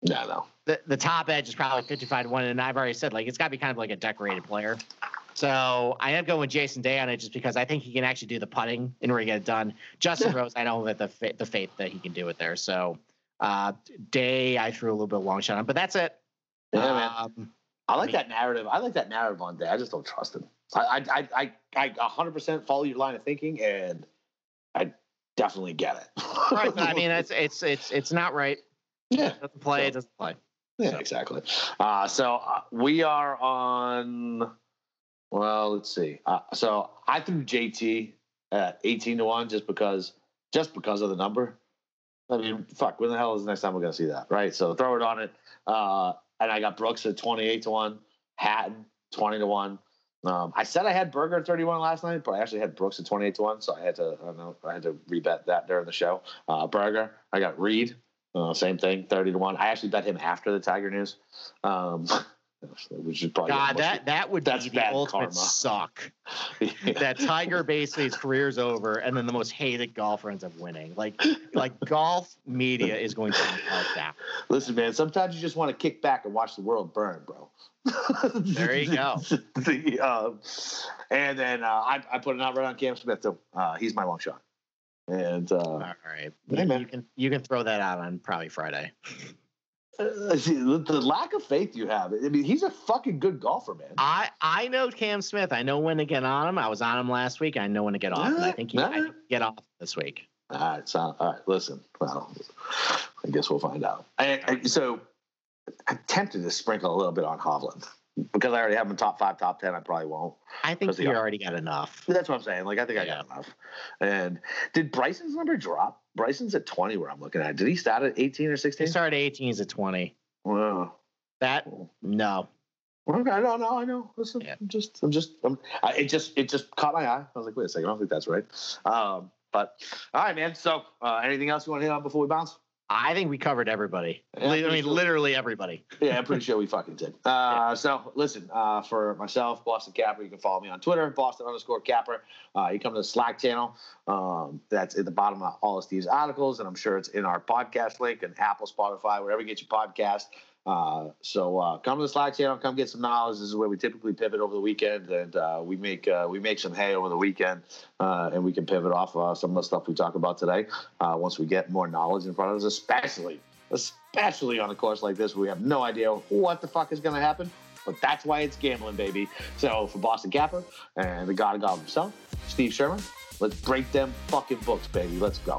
Yeah, no. The the top edge is probably fifty five to one, and I've already said like it's got to be kind of like a decorated player. So I am going with Jason Day on it just because I think he can actually do the putting in order to get it done. Justin Rose, I know that the fa- the faith that he can do it there. So uh, Day, I threw a little bit of long shot on, but that's it. Yeah, man. Um, I like that narrative. I like that narrative on day. I just don't trust him. I I I I, I 100% follow your line of thinking, and I definitely get it. right, but I mean, it's it's it's it's not right. yeah. It doesn't play. It doesn't play. Yeah, exactly. Uh, so uh, we are on. Well, let's see. Uh, so I threw JT at eighteen to one just because, just because of the number. I mean, fuck. When the hell is the next time we're gonna see that, right? So throw it on it. Uh, and I got Brooks at twenty-eight to one, Hatton twenty to one. Um, I said I had Berger at thirty-one last night, but I actually had Brooks at twenty-eight to one, so I had to. I don't know. I had to rebet that during the show. Uh, Berger, I got Reed uh, same thing, thirty to one. I actually bet him after the Tiger news, um, which is probably God, that that would That's be the ultimate karma. suck. that That Tiger basically his career's over, and then the most hated golfer ends up winning. Like like golf media is going to be like that. Listen, man. Sometimes you just want to kick back and watch the world burn, bro. There you go. the, um, and then uh, I, I put an outright on Cam Smith too. Uh, he's my long shot. And uh, All right, Hey, you, man. you can you can throw that out on probably Friday. Uh, the lack of faith you have. I mean, he's a fucking good golfer, man. I I know Cam Smith. I know when to get on him. I was on him last week. I know when to get off. and I think he I think get off this week. All right, so all right. Listen, well, I guess we'll find out. I, I, so I'm tempted to sprinkle a little bit on Hovland because I already have in top five, top ten. I probably won't. I think you already got enough. That's what I'm saying. Like I think I got enough. And did Bryson's number drop? Bryson's at 20 where I'm looking at. Did he start at 18 or 16? He started at 18. He's at 20. Wow. That no. Okay, I don't know, no, I know. Listen, yeah. I'm just, I'm just, I'm, I, it just, it just caught my eye. I was like, wait a second, I don't think that's right. Um, but all right, man. So, uh, anything else you want to hit on before we bounce? I think we covered everybody. Yeah, I mean, sure. literally everybody. Yeah, I'm pretty sure we fucking did. Uh, yeah. So, listen, uh, for myself, Boston Capper, you can follow me on Twitter, Boston underscore Capper. Uh, you come to the Slack channel. Um, that's at the bottom of all of Steve's articles, and I'm sure it's in our podcast link and Apple, Spotify, wherever you get your podcast. Uh, so uh, come to the Slack channel, come get some knowledge. This is where we typically pivot over the weekend, and uh, we make uh, we make some hay over the weekend, uh, and we can pivot off uh, some of the stuff we talk about today. once we get more knowledge in front of us, especially especially on a course like this, where we have no idea what the fuck is going to happen. But that's why it's gambling, baby. So for Boston Capper and the God of God himself, Steve Schirmer, let's break them fucking books, baby. Let's go.